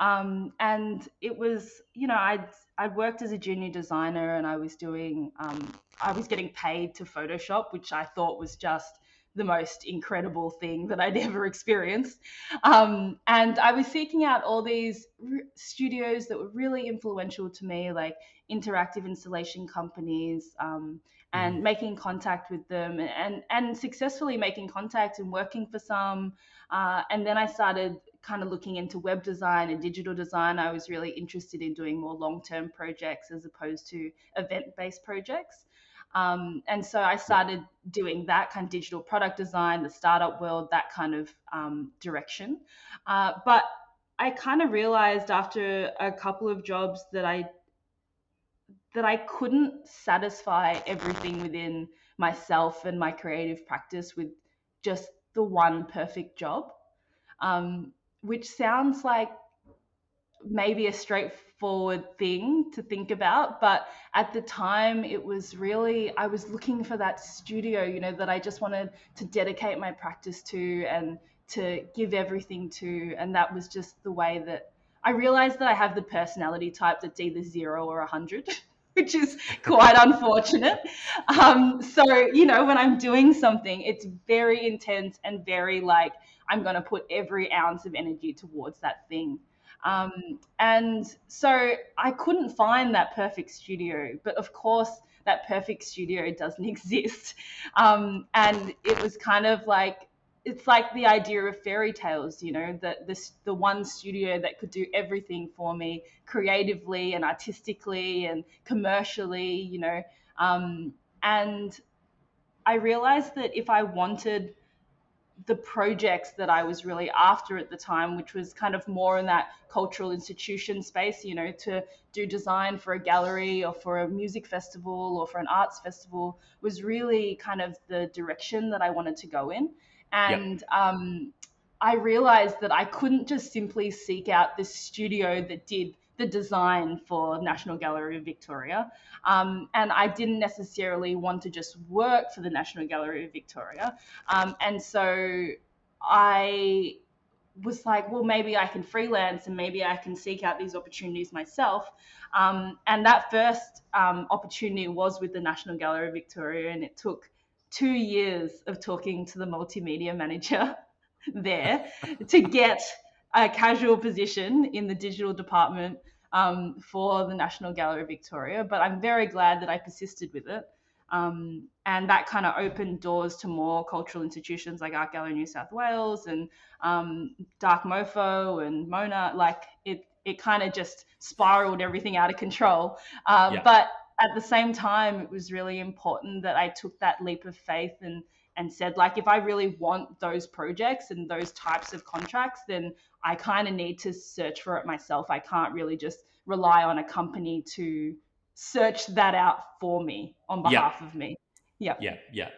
um, and it was you know i'd i'd worked as a junior designer and i was doing um, i was getting paid to photoshop which i thought was just the most incredible thing that I'd ever experienced. Um, and I was seeking out all these studios that were really influential to me, like interactive installation companies, um, and mm. making contact with them and, and successfully making contact and working for some. Uh, and then I started kind of looking into web design and digital design. I was really interested in doing more long term projects as opposed to event based projects. Um, and so I started doing that kind of digital product design, the startup world, that kind of um, direction. Uh, but I kind of realized after a couple of jobs that I that I couldn't satisfy everything within myself and my creative practice with just the one perfect job, um, which sounds like maybe a straightforward thing to think about but at the time it was really i was looking for that studio you know that i just wanted to dedicate my practice to and to give everything to and that was just the way that i realized that i have the personality type that's either zero or a hundred which is quite unfortunate. Um, so, you know, when I'm doing something, it's very intense and very like, I'm going to put every ounce of energy towards that thing. Um, and so I couldn't find that perfect studio, but of course, that perfect studio doesn't exist. Um, and it was kind of like, it's like the idea of fairy tales, you know, the, the, the one studio that could do everything for me creatively and artistically and commercially, you know. Um, and I realized that if I wanted the projects that I was really after at the time, which was kind of more in that cultural institution space, you know, to do design for a gallery or for a music festival or for an arts festival, was really kind of the direction that I wanted to go in. And yep. um, I realized that I couldn't just simply seek out the studio that did the design for National Gallery of Victoria. Um, and I didn't necessarily want to just work for the National Gallery of Victoria. Um, and so I was like, well, maybe I can freelance and maybe I can seek out these opportunities myself. Um, and that first um, opportunity was with the National Gallery of Victoria, and it took two years of talking to the multimedia manager there to get a casual position in the digital department um, for the National Gallery of Victoria. But I'm very glad that I persisted with it. Um, and that kind of opened doors to more cultural institutions like Art Gallery New South Wales and um, Dark Mofo and Mona. Like it, it kind of just spiraled everything out of control. Uh, yeah. But at the same time, it was really important that I took that leap of faith and and said like if I really want those projects and those types of contracts, then I kind of need to search for it myself. I can't really just rely on a company to search that out for me on behalf yeah. of me. Yeah. Yeah. Yeah.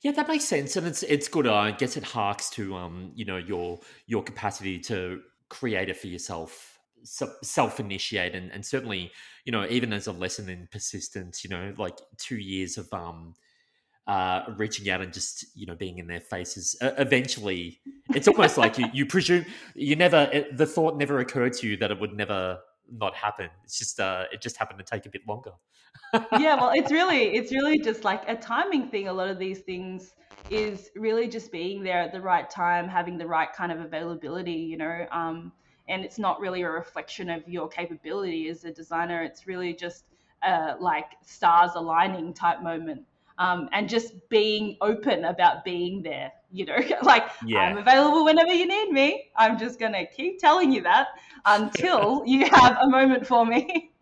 Yeah, that makes sense, and it's it's good. I guess it harks to um, you know, your your capacity to create it for yourself self-initiate and, and certainly you know even as a lesson in persistence you know like two years of um uh reaching out and just you know being in their faces uh, eventually it's almost like you, you presume you never it, the thought never occurred to you that it would never not happen. It's just uh it just happened to take a bit longer. Yeah well it's really it's really just like a timing thing. A lot of these things is really just being there at the right time having the right kind of availability you know um and it's not really a reflection of your capability as a designer. It's really just a like stars aligning type moment um, and just being open about being there you know? Like yeah. i'm available whenever you need me. I'm just going to keep telling you that until you have a moment for me.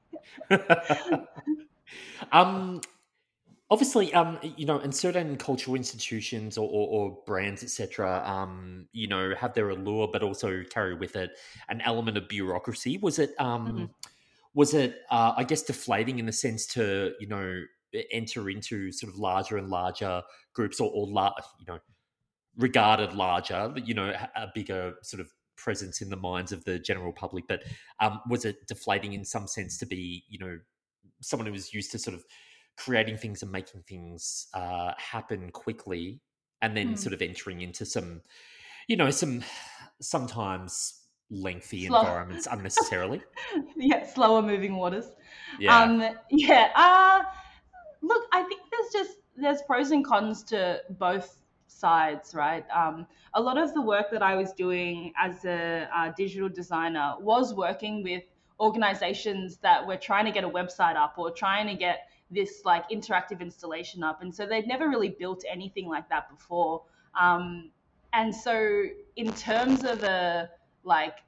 Um obviously um you know and certain cultural institutions or, or, or brands etc um you know have their allure but also carry with it an element of bureaucracy was it um mm-hmm. was it uh, i guess deflating in the sense to you know enter into sort of larger and larger groups or, or la- you know regarded larger you know a bigger sort of presence in the minds of the general public but um was it deflating in some sense to be you know someone who was used to sort of creating things and making things uh, happen quickly, and then mm. sort of entering into some, you know, some sometimes lengthy Slow. environments unnecessarily. yeah, slower moving waters. Yeah. Um, yeah. Uh, look, I think there's just there's pros and cons to both sides, right? Um, a lot of the work that I was doing as a uh, digital designer was working with organizations that were trying to get a website up or trying to get this like interactive installation up. And so they'd never really built anything like that before. Um, and so in terms of a like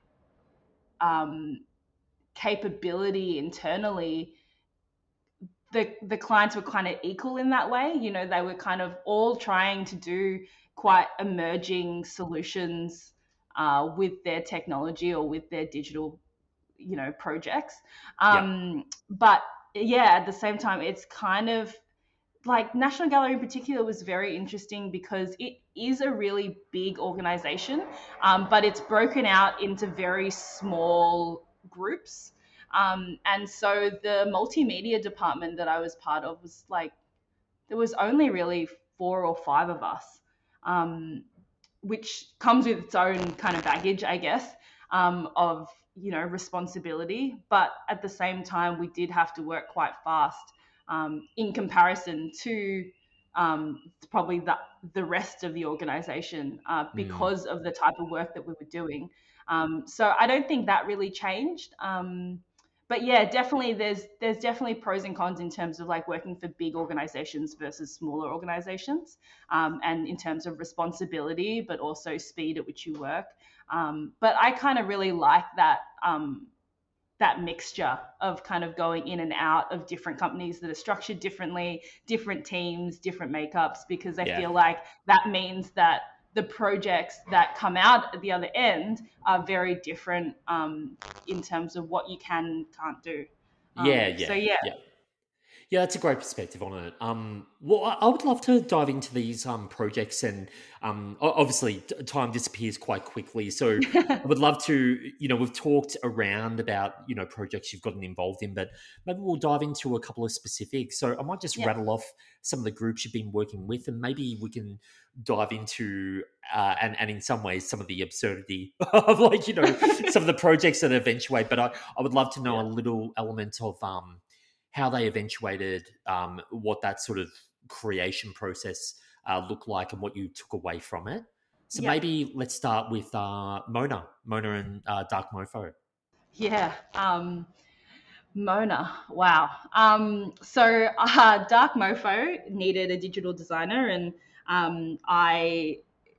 um, capability internally, the the clients were kind of equal in that way. You know, they were kind of all trying to do quite emerging solutions uh, with their technology or with their digital, you know, projects. Um, yep. But yeah, at the same time, it's kind of like National Gallery in particular was very interesting because it is a really big organization, um, but it's broken out into very small groups. Um, and so the multimedia department that I was part of was like, there was only really four or five of us, um, which comes with its own kind of baggage, I guess, um, of you know responsibility but at the same time we did have to work quite fast um, in comparison to um, probably the, the rest of the organization uh, mm. because mm. of the type of work that we were doing um, so i don't think that really changed um, but yeah definitely there's there's definitely pros and cons in terms of like working for big organizations versus smaller organizations um, and in terms of responsibility but also speed at which you work um, but I kind of really like that um, that mixture of kind of going in and out of different companies that are structured differently, different teams, different makeups, because I yeah. feel like that means that the projects that come out at the other end are very different um, in terms of what you can and can't do. Um, yeah, yeah. So yeah. yeah. Yeah, that's a great perspective on it. Um, well, I would love to dive into these um, projects, and um, obviously, time disappears quite quickly. So, I would love to, you know, we've talked around about you know projects you've gotten involved in, but maybe we'll dive into a couple of specifics. So, I might just yeah. rattle off some of the groups you've been working with, and maybe we can dive into uh, and and in some ways some of the absurdity of like you know some of the projects that eventuate. But I, I would love to know yeah. a little element of um how they eventuated, um, what that sort of creation process uh, looked like, and what you took away from it. So yep. maybe let's start with uh, Mona, Mona and uh, Dark Mofo. Yeah, um, Mona. Wow. Um, so uh, Dark Mofo needed a digital designer, and um, I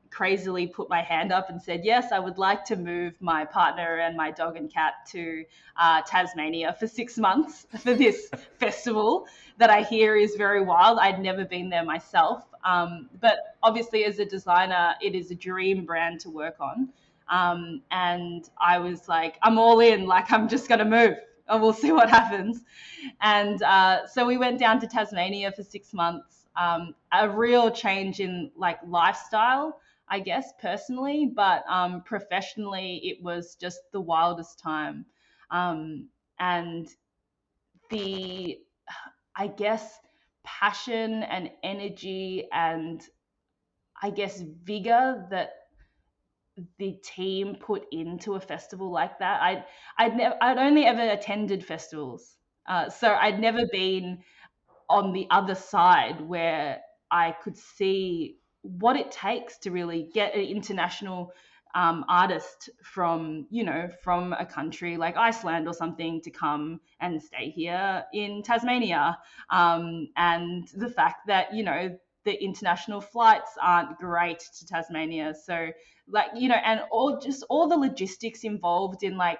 crazily put my hand up and said, Yes, I would like to move my partner and my dog and cat to uh, Tasmania for six months for this festival that I hear is very wild. I'd never been there myself. Um, but obviously, as a designer, it is a dream brand to work on. Um, and I was like, I'm all in, like, I'm just going to move and we'll see what happens. And uh, so we went down to Tasmania for six months. Um, a real change in like lifestyle I guess, personally, but um, professionally, it was just the wildest time. Um, and the, I guess, passion and energy and I guess vigor that the team put into a festival like that. I'd I'd never I'd only ever attended festivals, uh, so I'd never been on the other side where I could see what it takes to really get an international um, artist from you know from a country like Iceland or something to come and stay here in Tasmania, um, and the fact that you know the international flights aren't great to Tasmania, so like you know, and all just all the logistics involved in like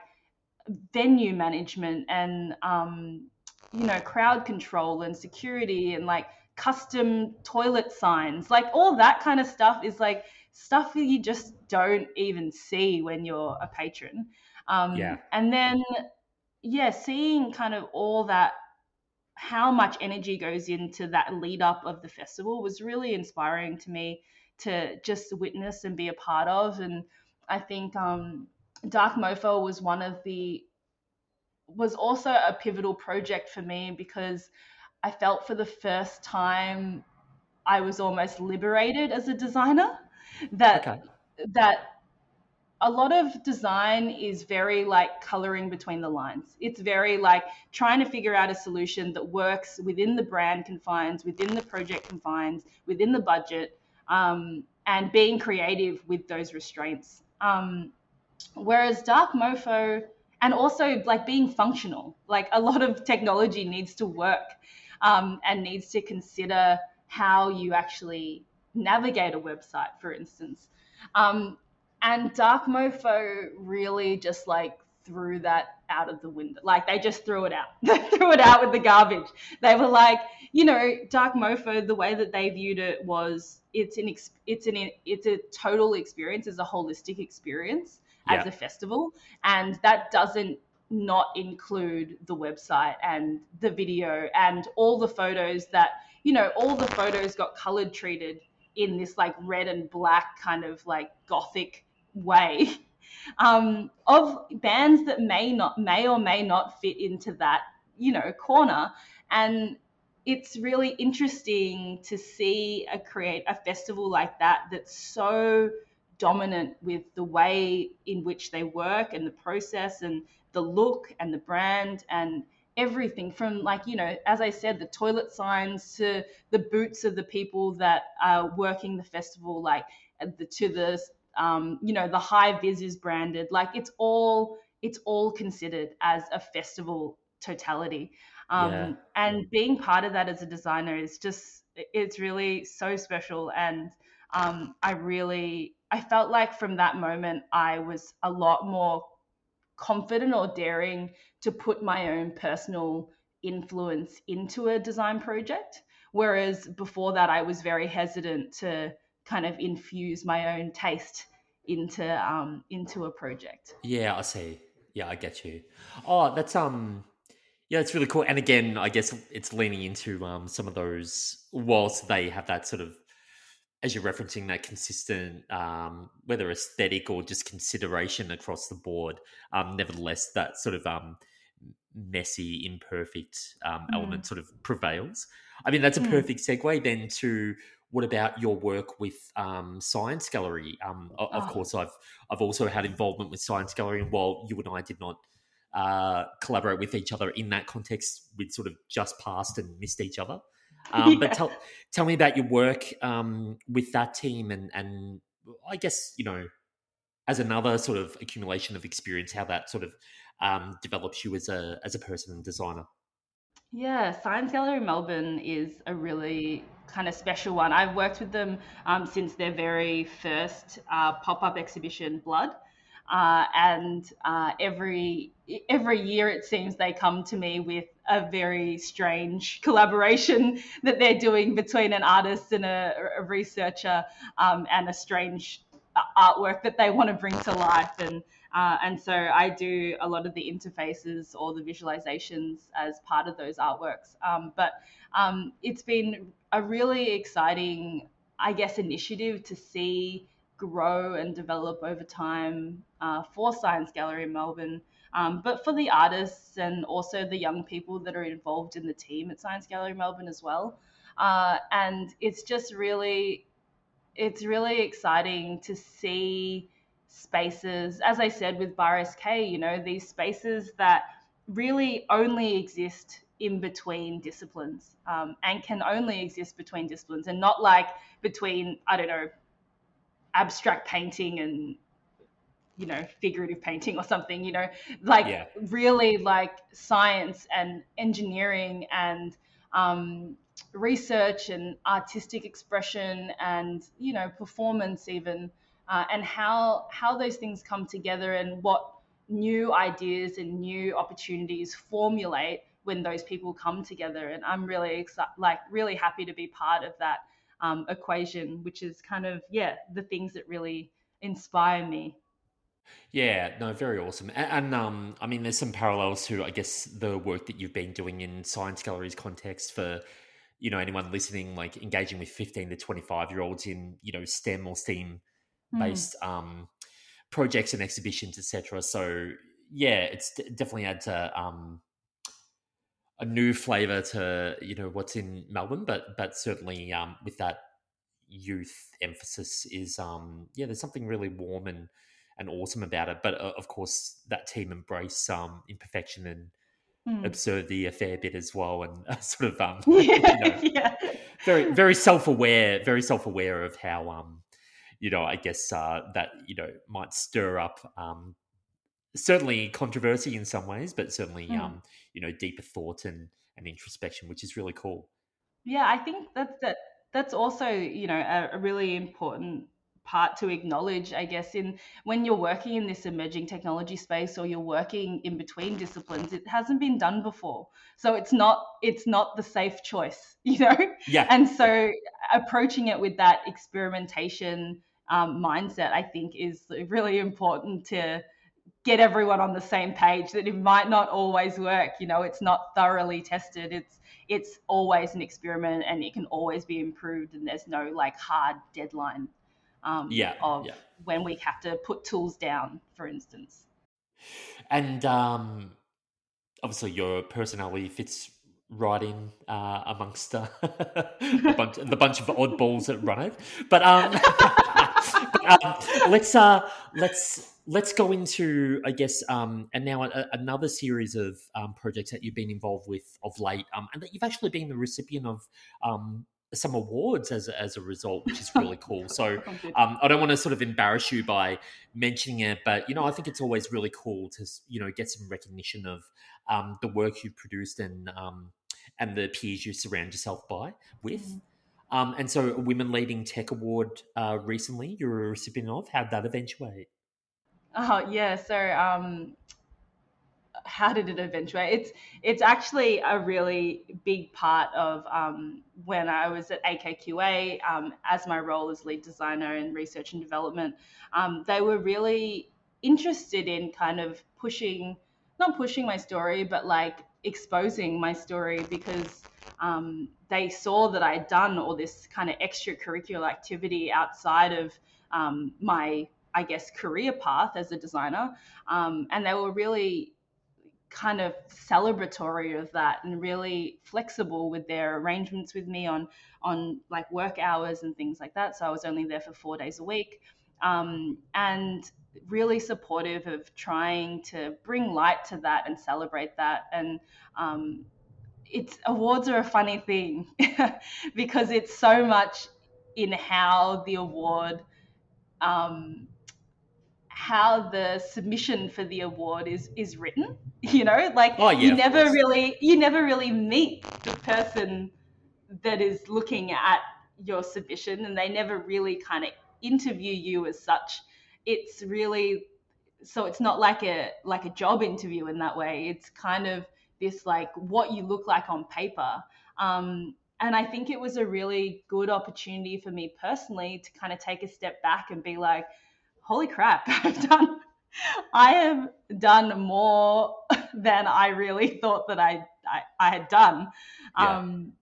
venue management and um, you know crowd control and security and like custom toilet signs, like all that kind of stuff is like stuff that you just don't even see when you're a patron. Um, yeah. And then, yeah, seeing kind of all that, how much energy goes into that lead up of the festival was really inspiring to me to just witness and be a part of. And I think um, Dark Mofo was one of the was also a pivotal project for me because I felt for the first time I was almost liberated as a designer. That okay. that a lot of design is very like coloring between the lines. It's very like trying to figure out a solution that works within the brand confines, within the project confines, within the budget, um, and being creative with those restraints. Um, whereas Dark Mofo, and also like being functional, like a lot of technology needs to work um, and needs to consider how you actually navigate a website, for instance. Um, and Dark Mofo really just like threw that out of the window. Like they just threw it out. They threw it out with the garbage. They were like, you know, Dark Mofo. The way that they viewed it was it's an it's an it's a total experience. It's a holistic experience as yeah. a festival, and that doesn't not include the website and the video and all the photos that you know all the photos got colored treated in this like red and black kind of like gothic way. Um, of bands that may not may or may not fit into that you know corner. And it's really interesting to see a create a festival like that that's so dominant with the way in which they work and the process and the look and the brand and everything from like you know as i said the toilet signs to the boots of the people that are working the festival like the, to the um, you know the high vis is branded like it's all it's all considered as a festival totality um, yeah. and being part of that as a designer is just it's really so special and um, i really i felt like from that moment i was a lot more confident or daring to put my own personal influence into a design project. Whereas before that, I was very hesitant to kind of infuse my own taste into um, into a project. Yeah, I see. Yeah, I get you. Oh, that's um, yeah, it's really cool. And again, I guess it's leaning into um some of those whilst they have that sort of as you're referencing that consistent, um, whether aesthetic or just consideration across the board, um, nevertheless, that sort of um, messy, imperfect um, mm. element sort of prevails. I mean, that's a mm. perfect segue then to what about your work with um, Science Gallery? Um, oh. Of course, I've I've also had involvement with Science Gallery, and while you and I did not uh, collaborate with each other in that context, we'd sort of just passed and missed each other. Um, yeah. But tell tell me about your work um, with that team, and and I guess you know, as another sort of accumulation of experience, how that sort of um, develops you as a as a person and designer. Yeah, Science Gallery Melbourne is a really kind of special one. I've worked with them um, since their very first uh, pop up exhibition, Blood. Uh, and uh, every every year it seems they come to me with a very strange collaboration that they're doing between an artist and a, a researcher um, and a strange uh, artwork that they want to bring to life and uh, and so I do a lot of the interfaces or the visualizations as part of those artworks. Um, but um, it's been a really exciting, I guess, initiative to see grow and develop over time uh, for Science Gallery Melbourne, um, but for the artists and also the young people that are involved in the team at Science Gallery Melbourne as well. Uh, and it's just really, it's really exciting to see spaces, as I said with Bar SK, you know, these spaces that really only exist in between disciplines um, and can only exist between disciplines and not like between, I don't know, abstract painting and you know figurative painting or something you know like yeah. really like science and engineering and um, research and artistic expression and you know performance even uh, and how how those things come together and what new ideas and new opportunities formulate when those people come together and i'm really excited like really happy to be part of that um, equation, which is kind of yeah the things that really inspire me. Yeah, no, very awesome. And, and, um, I mean, there's some parallels to, I guess, the work that you've been doing in Science Gallery's context for, you know, anyone listening, like engaging with 15 to 25 year olds in, you know, STEM or STEAM based mm. um, projects and exhibitions, etc. So, yeah, it's definitely adds a, um, a new flavor to you know what's in Melbourne, but but certainly um, with that youth emphasis is um, yeah, there's something really warm and and awesome about it. But uh, of course, that team embrace um, imperfection and mm. absurdity a fair bit as well, and uh, sort of um, yeah, you know, yeah. very very self aware, very self aware of how um, you know, I guess uh, that you know might stir up um, certainly controversy in some ways, but certainly mm. um, you know deeper thought and and introspection, which is really cool. Yeah, I think that's that. That's also you know a, a really important part to acknowledge i guess in when you're working in this emerging technology space or you're working in between disciplines it hasn't been done before so it's not it's not the safe choice you know yeah and so approaching it with that experimentation um, mindset i think is really important to get everyone on the same page that it might not always work you know it's not thoroughly tested it's it's always an experiment and it can always be improved and there's no like hard deadline um, yeah, of yeah. when we have to put tools down for instance and um, obviously your personality fits right in uh, amongst uh, bunch, the bunch of oddballs that run it but um but, um, let's uh, let's let's go into, I guess, um, and now a, another series of um, projects that you've been involved with of late, um, and that you've actually been the recipient of um, some awards as a, as a result, which is really cool. So um, I don't want to sort of embarrass you by mentioning it, but you know I think it's always really cool to you know get some recognition of um, the work you've produced and um, and the peers you surround yourself by with. Mm-hmm. Um, and so, a Women Leading Tech Award uh, recently, you're a recipient of. How'd that eventuate? Oh yeah, so um, how did it eventuate? It's it's actually a really big part of um, when I was at AKQA um, as my role as lead designer in research and development. Um, they were really interested in kind of pushing, not pushing my story, but like exposing my story because um, they saw that I had done all this kind of extracurricular activity outside of um, my I guess, career path as a designer. Um, and they were really kind of celebratory of that and really flexible with their arrangements with me on on like work hours and things like that. So I was only there for four days a week. Um, and really supportive of trying to bring light to that and celebrate that. And um, it's awards are a funny thing because it's so much in how the award um, how the submission for the award is is written you know? Like oh, yeah, you never really you never really meet the person that is looking at your submission and they never really kind of interview you as such. It's really so it's not like a like a job interview in that way. It's kind of this like what you look like on paper um, and i think it was a really good opportunity for me personally to kind of take a step back and be like holy crap, I've done, I have done more than I really thought that I, I, I had done. Yeah. Um,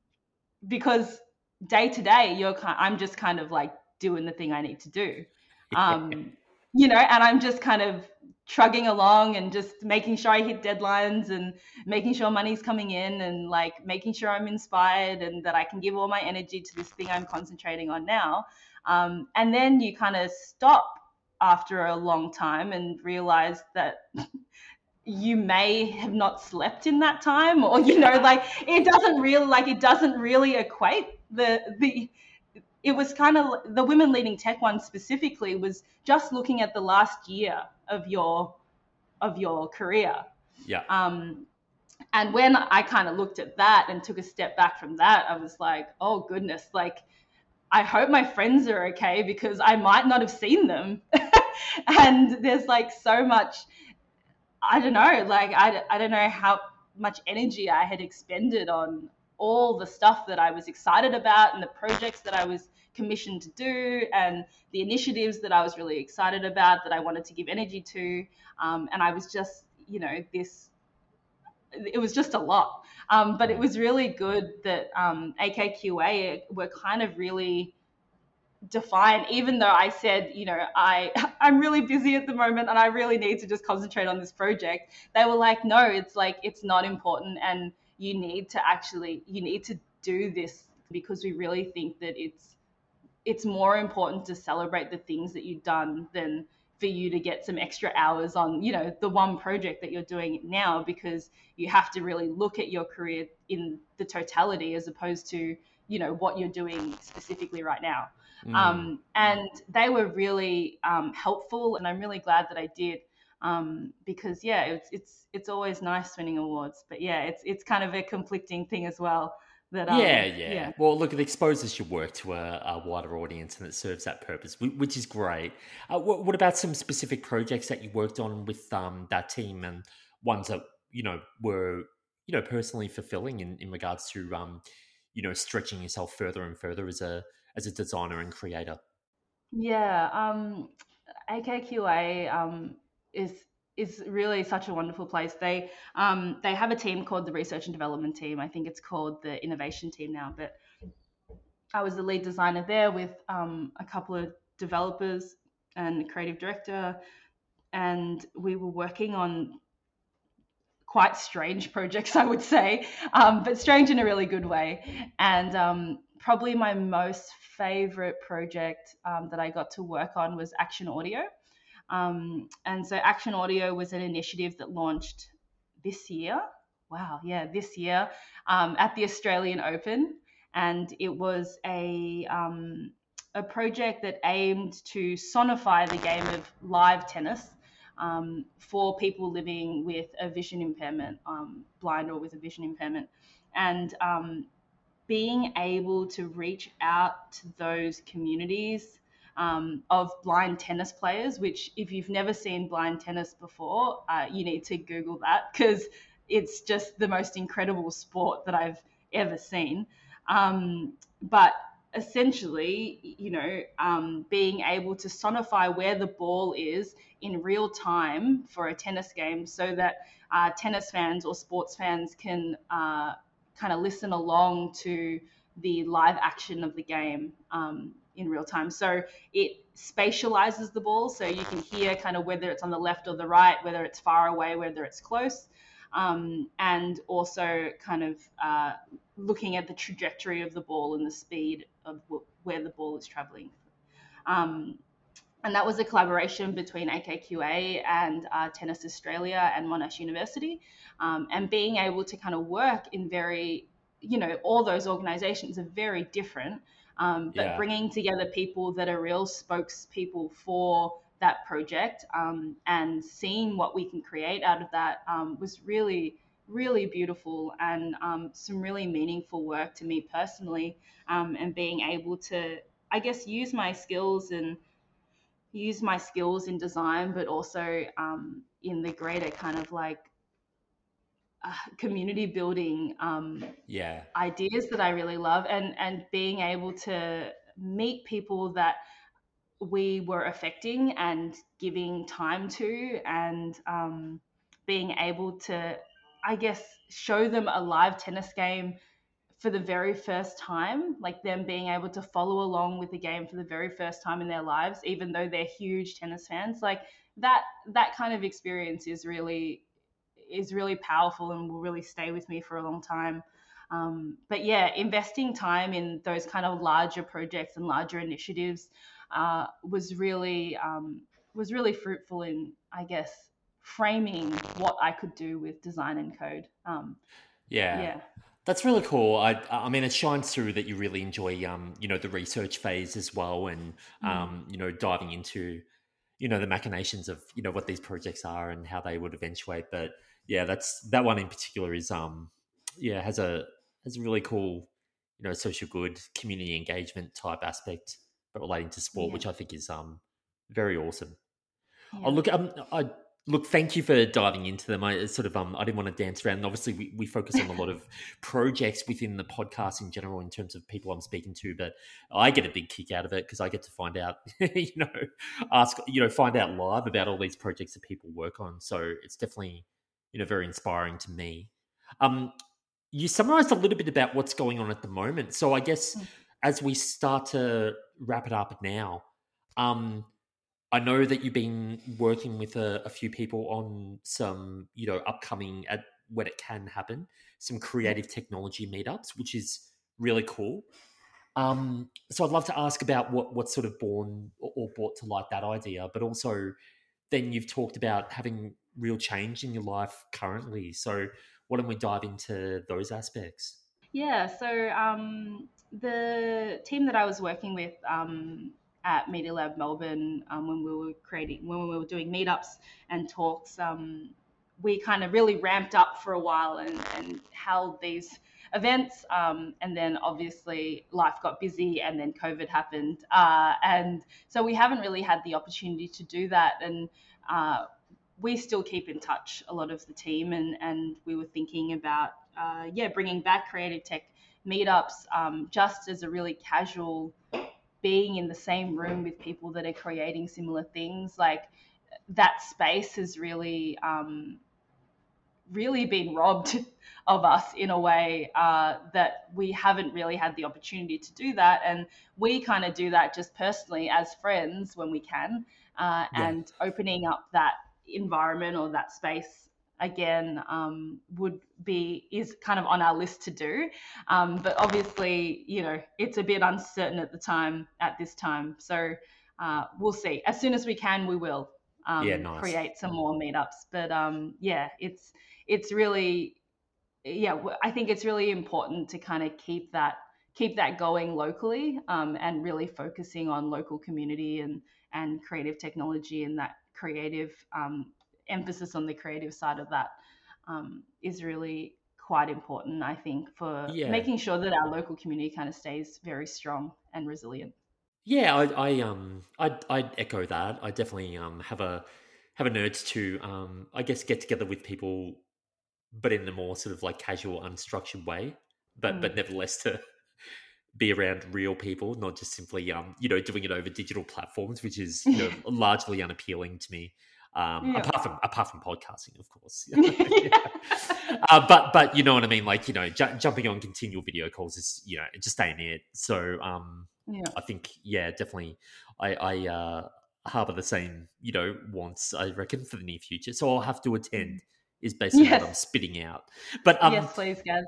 because day to day, you're kind, I'm just kind of like doing the thing I need to do. Um, you know, and I'm just kind of trugging along and just making sure I hit deadlines and making sure money's coming in and like making sure I'm inspired and that I can give all my energy to this thing I'm concentrating on now. Um, and then you kind of stop after a long time and realize that you may have not slept in that time or you know like it doesn't really like it doesn't really equate the the it was kind of the women leading tech one specifically was just looking at the last year of your of your career yeah um and when i kind of looked at that and took a step back from that i was like oh goodness like I hope my friends are okay because I might not have seen them. and there's like so much, I don't know, like I, I don't know how much energy I had expended on all the stuff that I was excited about and the projects that I was commissioned to do and the initiatives that I was really excited about that I wanted to give energy to. Um, and I was just, you know, this, it was just a lot. Um, but it was really good that um, AKQA were kind of really defined, even though I said, you know, I, I'm really busy at the moment and I really need to just concentrate on this project. They were like, no, it's like, it's not important. And you need to actually, you need to do this because we really think that it's, it's more important to celebrate the things that you've done than for you to get some extra hours on you know the one project that you're doing now because you have to really look at your career in the totality as opposed to you know what you're doing specifically right now mm. um, and they were really um, helpful and i'm really glad that i did um, because yeah it's it's it's always nice winning awards but yeah it's it's kind of a conflicting thing as well that, um, yeah, yeah, yeah, Well, look, it exposes your work to a, a, wider audience, and it serves that purpose, which is great. Uh, what, what, about some specific projects that you worked on with um, that team, and ones that you know were you know personally fulfilling in, in regards to um, you know stretching yourself further and further as a as a designer and creator? Yeah, um, AKQA um, is is really such a wonderful place. They um, they have a team called the Research and Development Team. I think it's called the Innovation Team now. But I was the lead designer there with um, a couple of developers and creative director, and we were working on quite strange projects, I would say, um, but strange in a really good way. And um, probably my most favorite project um, that I got to work on was Action Audio. Um, and so Action Audio was an initiative that launched this year. Wow, yeah, this year um, at the Australian Open. And it was a, um, a project that aimed to sonify the game of live tennis um, for people living with a vision impairment, um, blind or with a vision impairment. And um, being able to reach out to those communities um, of blind tennis players, which, if you've never seen blind tennis before, uh, you need to Google that because it's just the most incredible sport that I've ever seen. Um, but essentially, you know, um, being able to sonify where the ball is in real time for a tennis game so that uh, tennis fans or sports fans can uh, kind of listen along to the live action of the game um, in real time. So it spatializes the ball, so you can hear kind of whether it's on the left or the right, whether it's far away, whether it's close, um, and also kind of uh, looking at the trajectory of the ball and the speed of where the ball is traveling. Um, and that was a collaboration between AKQA and uh, Tennis Australia and Monash University. Um, and being able to kind of work in very, you know, all those organizations are very different, um, but yeah. bringing together people that are real spokespeople for that project um, and seeing what we can create out of that um, was really really beautiful and um, some really meaningful work to me personally um, and being able to i guess use my skills and use my skills in design but also um, in the greater kind of like uh, community building um, yeah. ideas that I really love and and being able to meet people that we were affecting and giving time to and um, being able to I guess show them a live tennis game for the very first time, like them being able to follow along with the game for the very first time in their lives, even though they're huge tennis fans, like that that kind of experience is really is really powerful and will really stay with me for a long time. Um, but yeah, investing time in those kind of larger projects and larger initiatives uh, was really um, was really fruitful in, I guess, framing what I could do with design and code. Um, yeah. Yeah. That's really cool. I, I mean, it shines through that you really enjoy, um, you know, the research phase as well, and mm. um, you know, diving into, you know, the machinations of, you know, what these projects are and how they would eventuate. But yeah, that's that one in particular is um yeah has a has a really cool you know social good community engagement type aspect, but relating to sport, yeah. which I think is um very awesome. Oh, yeah. Oh look, um, I look thank you for diving into them i sort of um i didn't want to dance around obviously we, we focus on a lot of projects within the podcast in general in terms of people i'm speaking to but i get a big kick out of it because i get to find out you know ask you know find out live about all these projects that people work on so it's definitely you know very inspiring to me. Um, you summarized a little bit about what's going on at the moment. So I guess mm. as we start to wrap it up now, um, I know that you've been working with a, a, few people on some, you know, upcoming at when it can happen, some creative technology meetups, which is really cool. Um, so I'd love to ask about what what sort of born or, or brought to light that idea, but also then you've talked about having real change in your life currently. So, why don't we dive into those aspects? Yeah, so um, the team that I was working with um, at Media Lab Melbourne, um, when we were creating, when we were doing meetups and talks, um, we kind of really ramped up for a while and, and held these events. Um, and then obviously life got busy and then COVID happened. Uh, and so we haven't really had the opportunity to do that. And uh, we still keep in touch, a lot of the team. And, and we were thinking about, uh, yeah, bringing back creative tech meetups um, just as a really casual being in the same room with people that are creating similar things. Like that space has really, um, really been robbed of us in a way uh, that we haven't really had the opportunity to do that. And we kind of do that just personally as friends when we can, uh, yeah. and opening up that environment or that space again um, would be is kind of on our list to do. Um, but obviously you know it's a bit uncertain at the time at this time. So uh, we'll see. As soon as we can we will um, yeah, nice. create some more meetups. But um, yeah it's it's really yeah i think it's really important to kind of keep that keep that going locally um, and really focusing on local community and and creative technology and that creative um, emphasis on the creative side of that um, is really quite important, I think, for yeah. making sure that our local community kind of stays very strong and resilient. Yeah, I, I um I I echo that. I definitely um have a have an urge to um I guess get together with people, but in a more sort of like casual, unstructured way. But mm. but nevertheless to be around real people, not just simply um you know doing it over digital platforms, which is you know largely unappealing to me. Um, yeah. apart from apart from podcasting, of course. uh, but but you know what I mean. Like you know, ju- jumping on continual video calls is you know just ain't it. So um, yeah. I think yeah, definitely. I I uh, harbor the same you know wants. I reckon for the near future. So I'll have to attend. Mm is basically yes. what I'm spitting out. But um, yes, please, guys.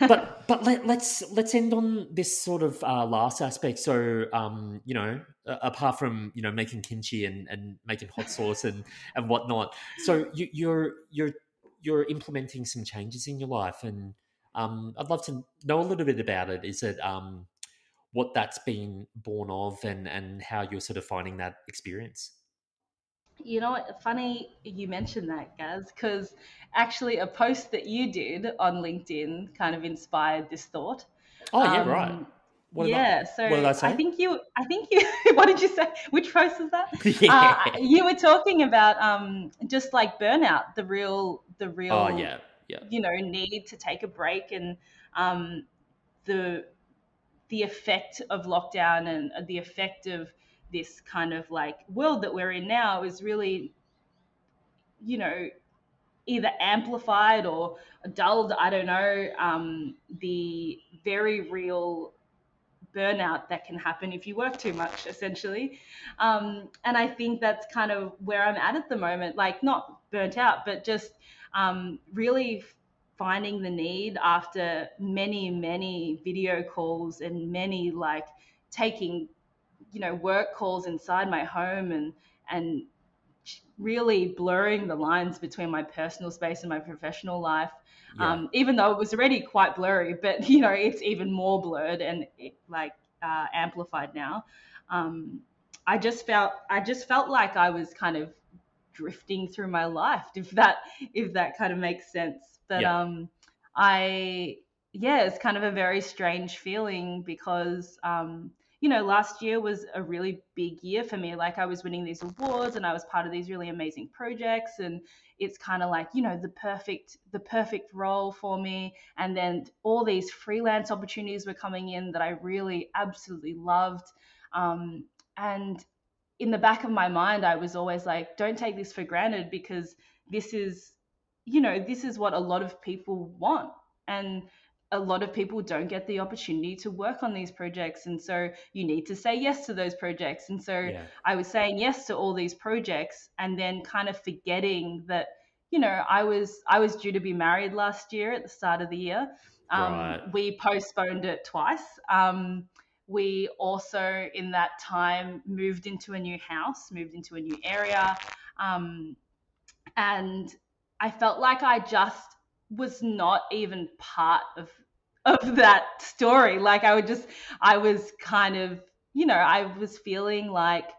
But but let, let's, let's end on this sort of uh, last aspect. So um, you know, apart from you know making kimchi and, and making hot sauce and and whatnot, so you, you're you're you're implementing some changes in your life, and um, I'd love to know a little bit about it. Is it um, what that's been born of, and and how you're sort of finding that experience? You know what? Funny you mentioned that, Gaz, because actually a post that you did on LinkedIn kind of inspired this thought. Oh yeah, um, right. What yeah, I, so I, I, think you, I think you, what did you say? Which post was that? yeah. Uh, you were talking about um, just like burnout, the real, the real, oh, yeah. Yeah. you know, need to take a break and um, the the effect of lockdown and the effect of this kind of like world that we're in now is really, you know, either amplified or dulled. I don't know. Um, the very real burnout that can happen if you work too much, essentially. Um, and I think that's kind of where I'm at at the moment. Like, not burnt out, but just um, really finding the need after many, many video calls and many like taking you know work calls inside my home and and really blurring the lines between my personal space and my professional life yeah. um, even though it was already quite blurry but you know it's even more blurred and it, like uh, amplified now um, i just felt i just felt like i was kind of drifting through my life if that if that kind of makes sense but yeah. um i yeah it's kind of a very strange feeling because um you know, last year was a really big year for me. Like I was winning these awards and I was part of these really amazing projects and it's kind of like, you know, the perfect the perfect role for me and then all these freelance opportunities were coming in that I really absolutely loved. Um, and in the back of my mind, I was always like, don't take this for granted because this is, you know, this is what a lot of people want. And a lot of people don't get the opportunity to work on these projects and so you need to say yes to those projects and so yeah. i was saying yes to all these projects and then kind of forgetting that you know i was i was due to be married last year at the start of the year um, right. we postponed it twice um, we also in that time moved into a new house moved into a new area um, and i felt like i just was not even part of of that story. Like I would just, I was kind of, you know, I was feeling like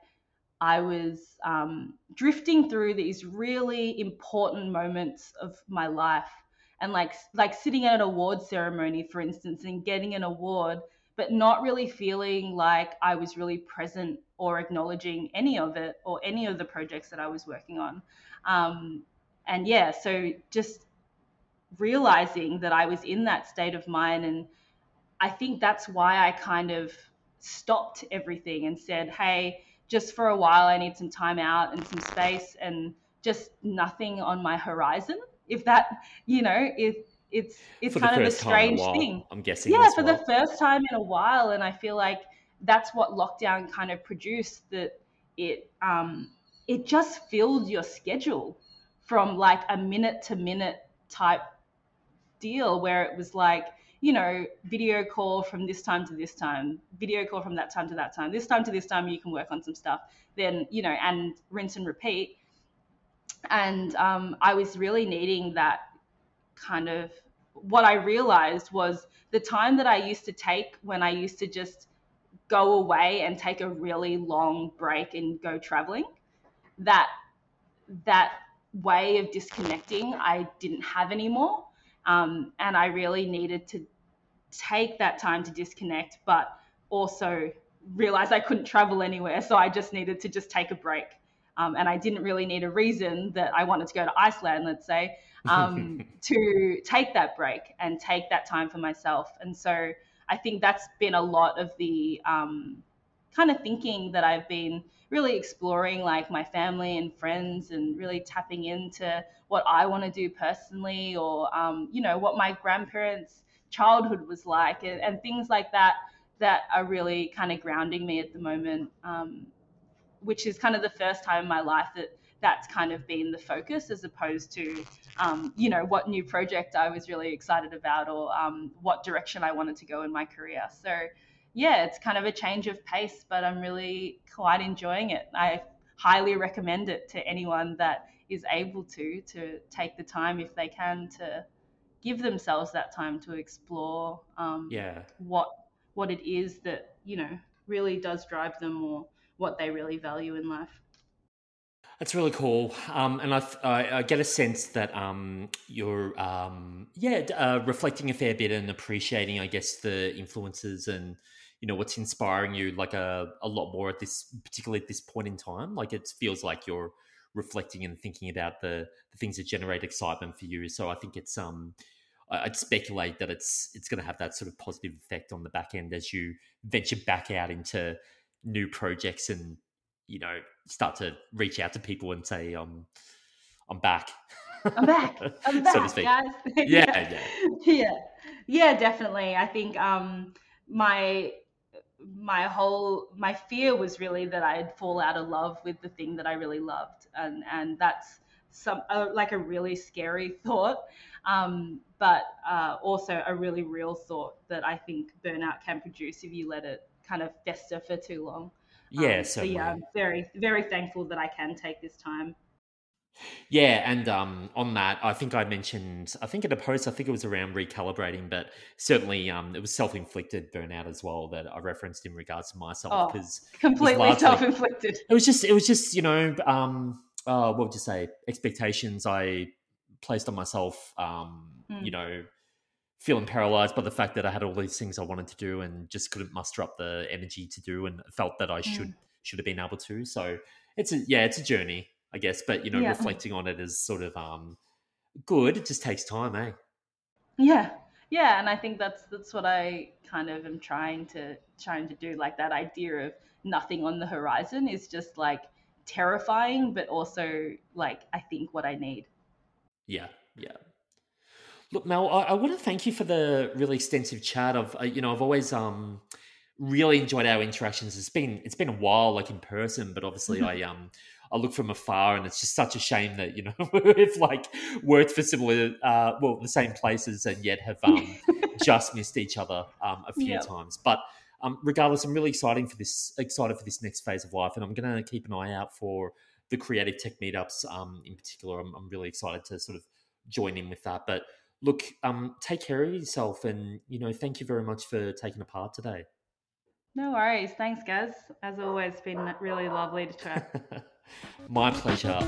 I was um, drifting through these really important moments of my life, and like like sitting at an award ceremony, for instance, and getting an award, but not really feeling like I was really present or acknowledging any of it or any of the projects that I was working on. Um, and yeah, so just realizing that I was in that state of mind. And I think that's why I kind of stopped everything and said, hey, just for a while, I need some time out and some space and just nothing on my horizon. If that, you know, if it's it's for kind of a strange a thing. I'm guessing. Yeah, for well. the first time in a while, and I feel like that's what lockdown kind of produced. That it um, it just filled your schedule from like a minute to minute type deal where it was like, you know, video call from this time to this time, video call from that time to that time, this time to this time, you can work on some stuff, then, you know, and rinse and repeat. And um, I was really needing that kind of what I realized was the time that I used to take when I used to just go away and take a really long break and go traveling that that way of disconnecting I didn't have anymore um, and I really needed to take that time to disconnect but also realize I couldn't travel anywhere so I just needed to just take a break. Um, and I didn't really need a reason that I wanted to go to Iceland let's say um, to take that break and take that time for myself. And so I think that's been a lot of the um, kind of thinking that I've been really exploring, like my family and friends, and really tapping into what I want to do personally, or um, you know what my grandparents' childhood was like, and, and, things like that that are really kind of grounding me at the moment. Um, which is kind of the first time in my life that that's kind of been the focus as opposed to um, you know what new project i was really excited about or um, what direction i wanted to go in my career so yeah it's kind of a change of pace but i'm really quite enjoying it. I highly recommend it to anyone that is able to to take the time if they can to give themselves that time to explore um, yeah. what what it is that you know really does drive them or what they really value in life. That's really cool, um, and I, I, I, get a sense that um, you're, um, yeah, uh, reflecting a fair bit and appreciating, I guess, the influences and you know what's inspiring you, like a, a lot more at this, particularly at this point in time. Like it feels like you're reflecting and thinking about the, the things that generate excitement for you. So I think it's um, I'd speculate that it's it's going to have that sort of positive effect on the back end as you venture back out into new projects and you know, start to reach out to people and say, um, I'm back. I'm back. I'm back, so to speak. guys. yeah, yeah, yeah, yeah, definitely. I think um, my my whole my fear was really that I'd fall out of love with the thing that I really loved, and and that's some uh, like a really scary thought, um, but uh, also a really real thought that I think burnout can produce if you let it kind of fester for too long. Yeah, um, so yeah, I'm very very thankful that I can take this time. Yeah, and um, on that, I think I mentioned, I think in a post, I think it was around recalibrating, but certainly um, it was self inflicted burnout as well that I referenced in regards to myself because oh, completely self inflicted. It was just, it was just, you know, um, uh, what would you say, expectations I placed on myself, um, mm. you know, feeling paralyzed by the fact that I had all these things I wanted to do and just couldn't muster up the energy to do and felt that I should mm. should have been able to. So it's a yeah, it's a journey, I guess. But you know, yeah. reflecting on it is sort of um good. It just takes time, eh? Yeah. Yeah, and I think that's that's what I kind of am trying to trying to do. Like that idea of nothing on the horizon is just like terrifying, but also like I think what I need. Yeah, yeah. Look, Mel, I, I, want to thank you for the really extensive chat. Of you know, I've always um really enjoyed our interactions. It's been it's been a while, like in person, but obviously I um I look from afar, and it's just such a shame that you know we've like worked for similar, uh, well, the same places, and yet have um just missed each other um a few yep. times. But um, regardless, I'm really excited for this excited for this next phase of life, and I'm going to keep an eye out for the creative tech meetups. Um, in particular, I'm, I'm really excited to sort of join in with that, but look, um, take care of yourself, and you know, thank you very much for taking a part today. No worries. Thanks, Gaz. As always, been really lovely to chat. my pleasure.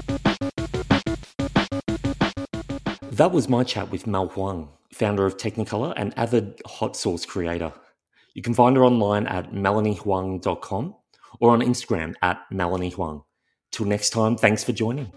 That was my chat with Mel Huang, founder of Technecolour and avid hot sauce creator. You can find her online at melaniehuang.com or on Instagram at melaniehuang. Till next time, thanks for joining.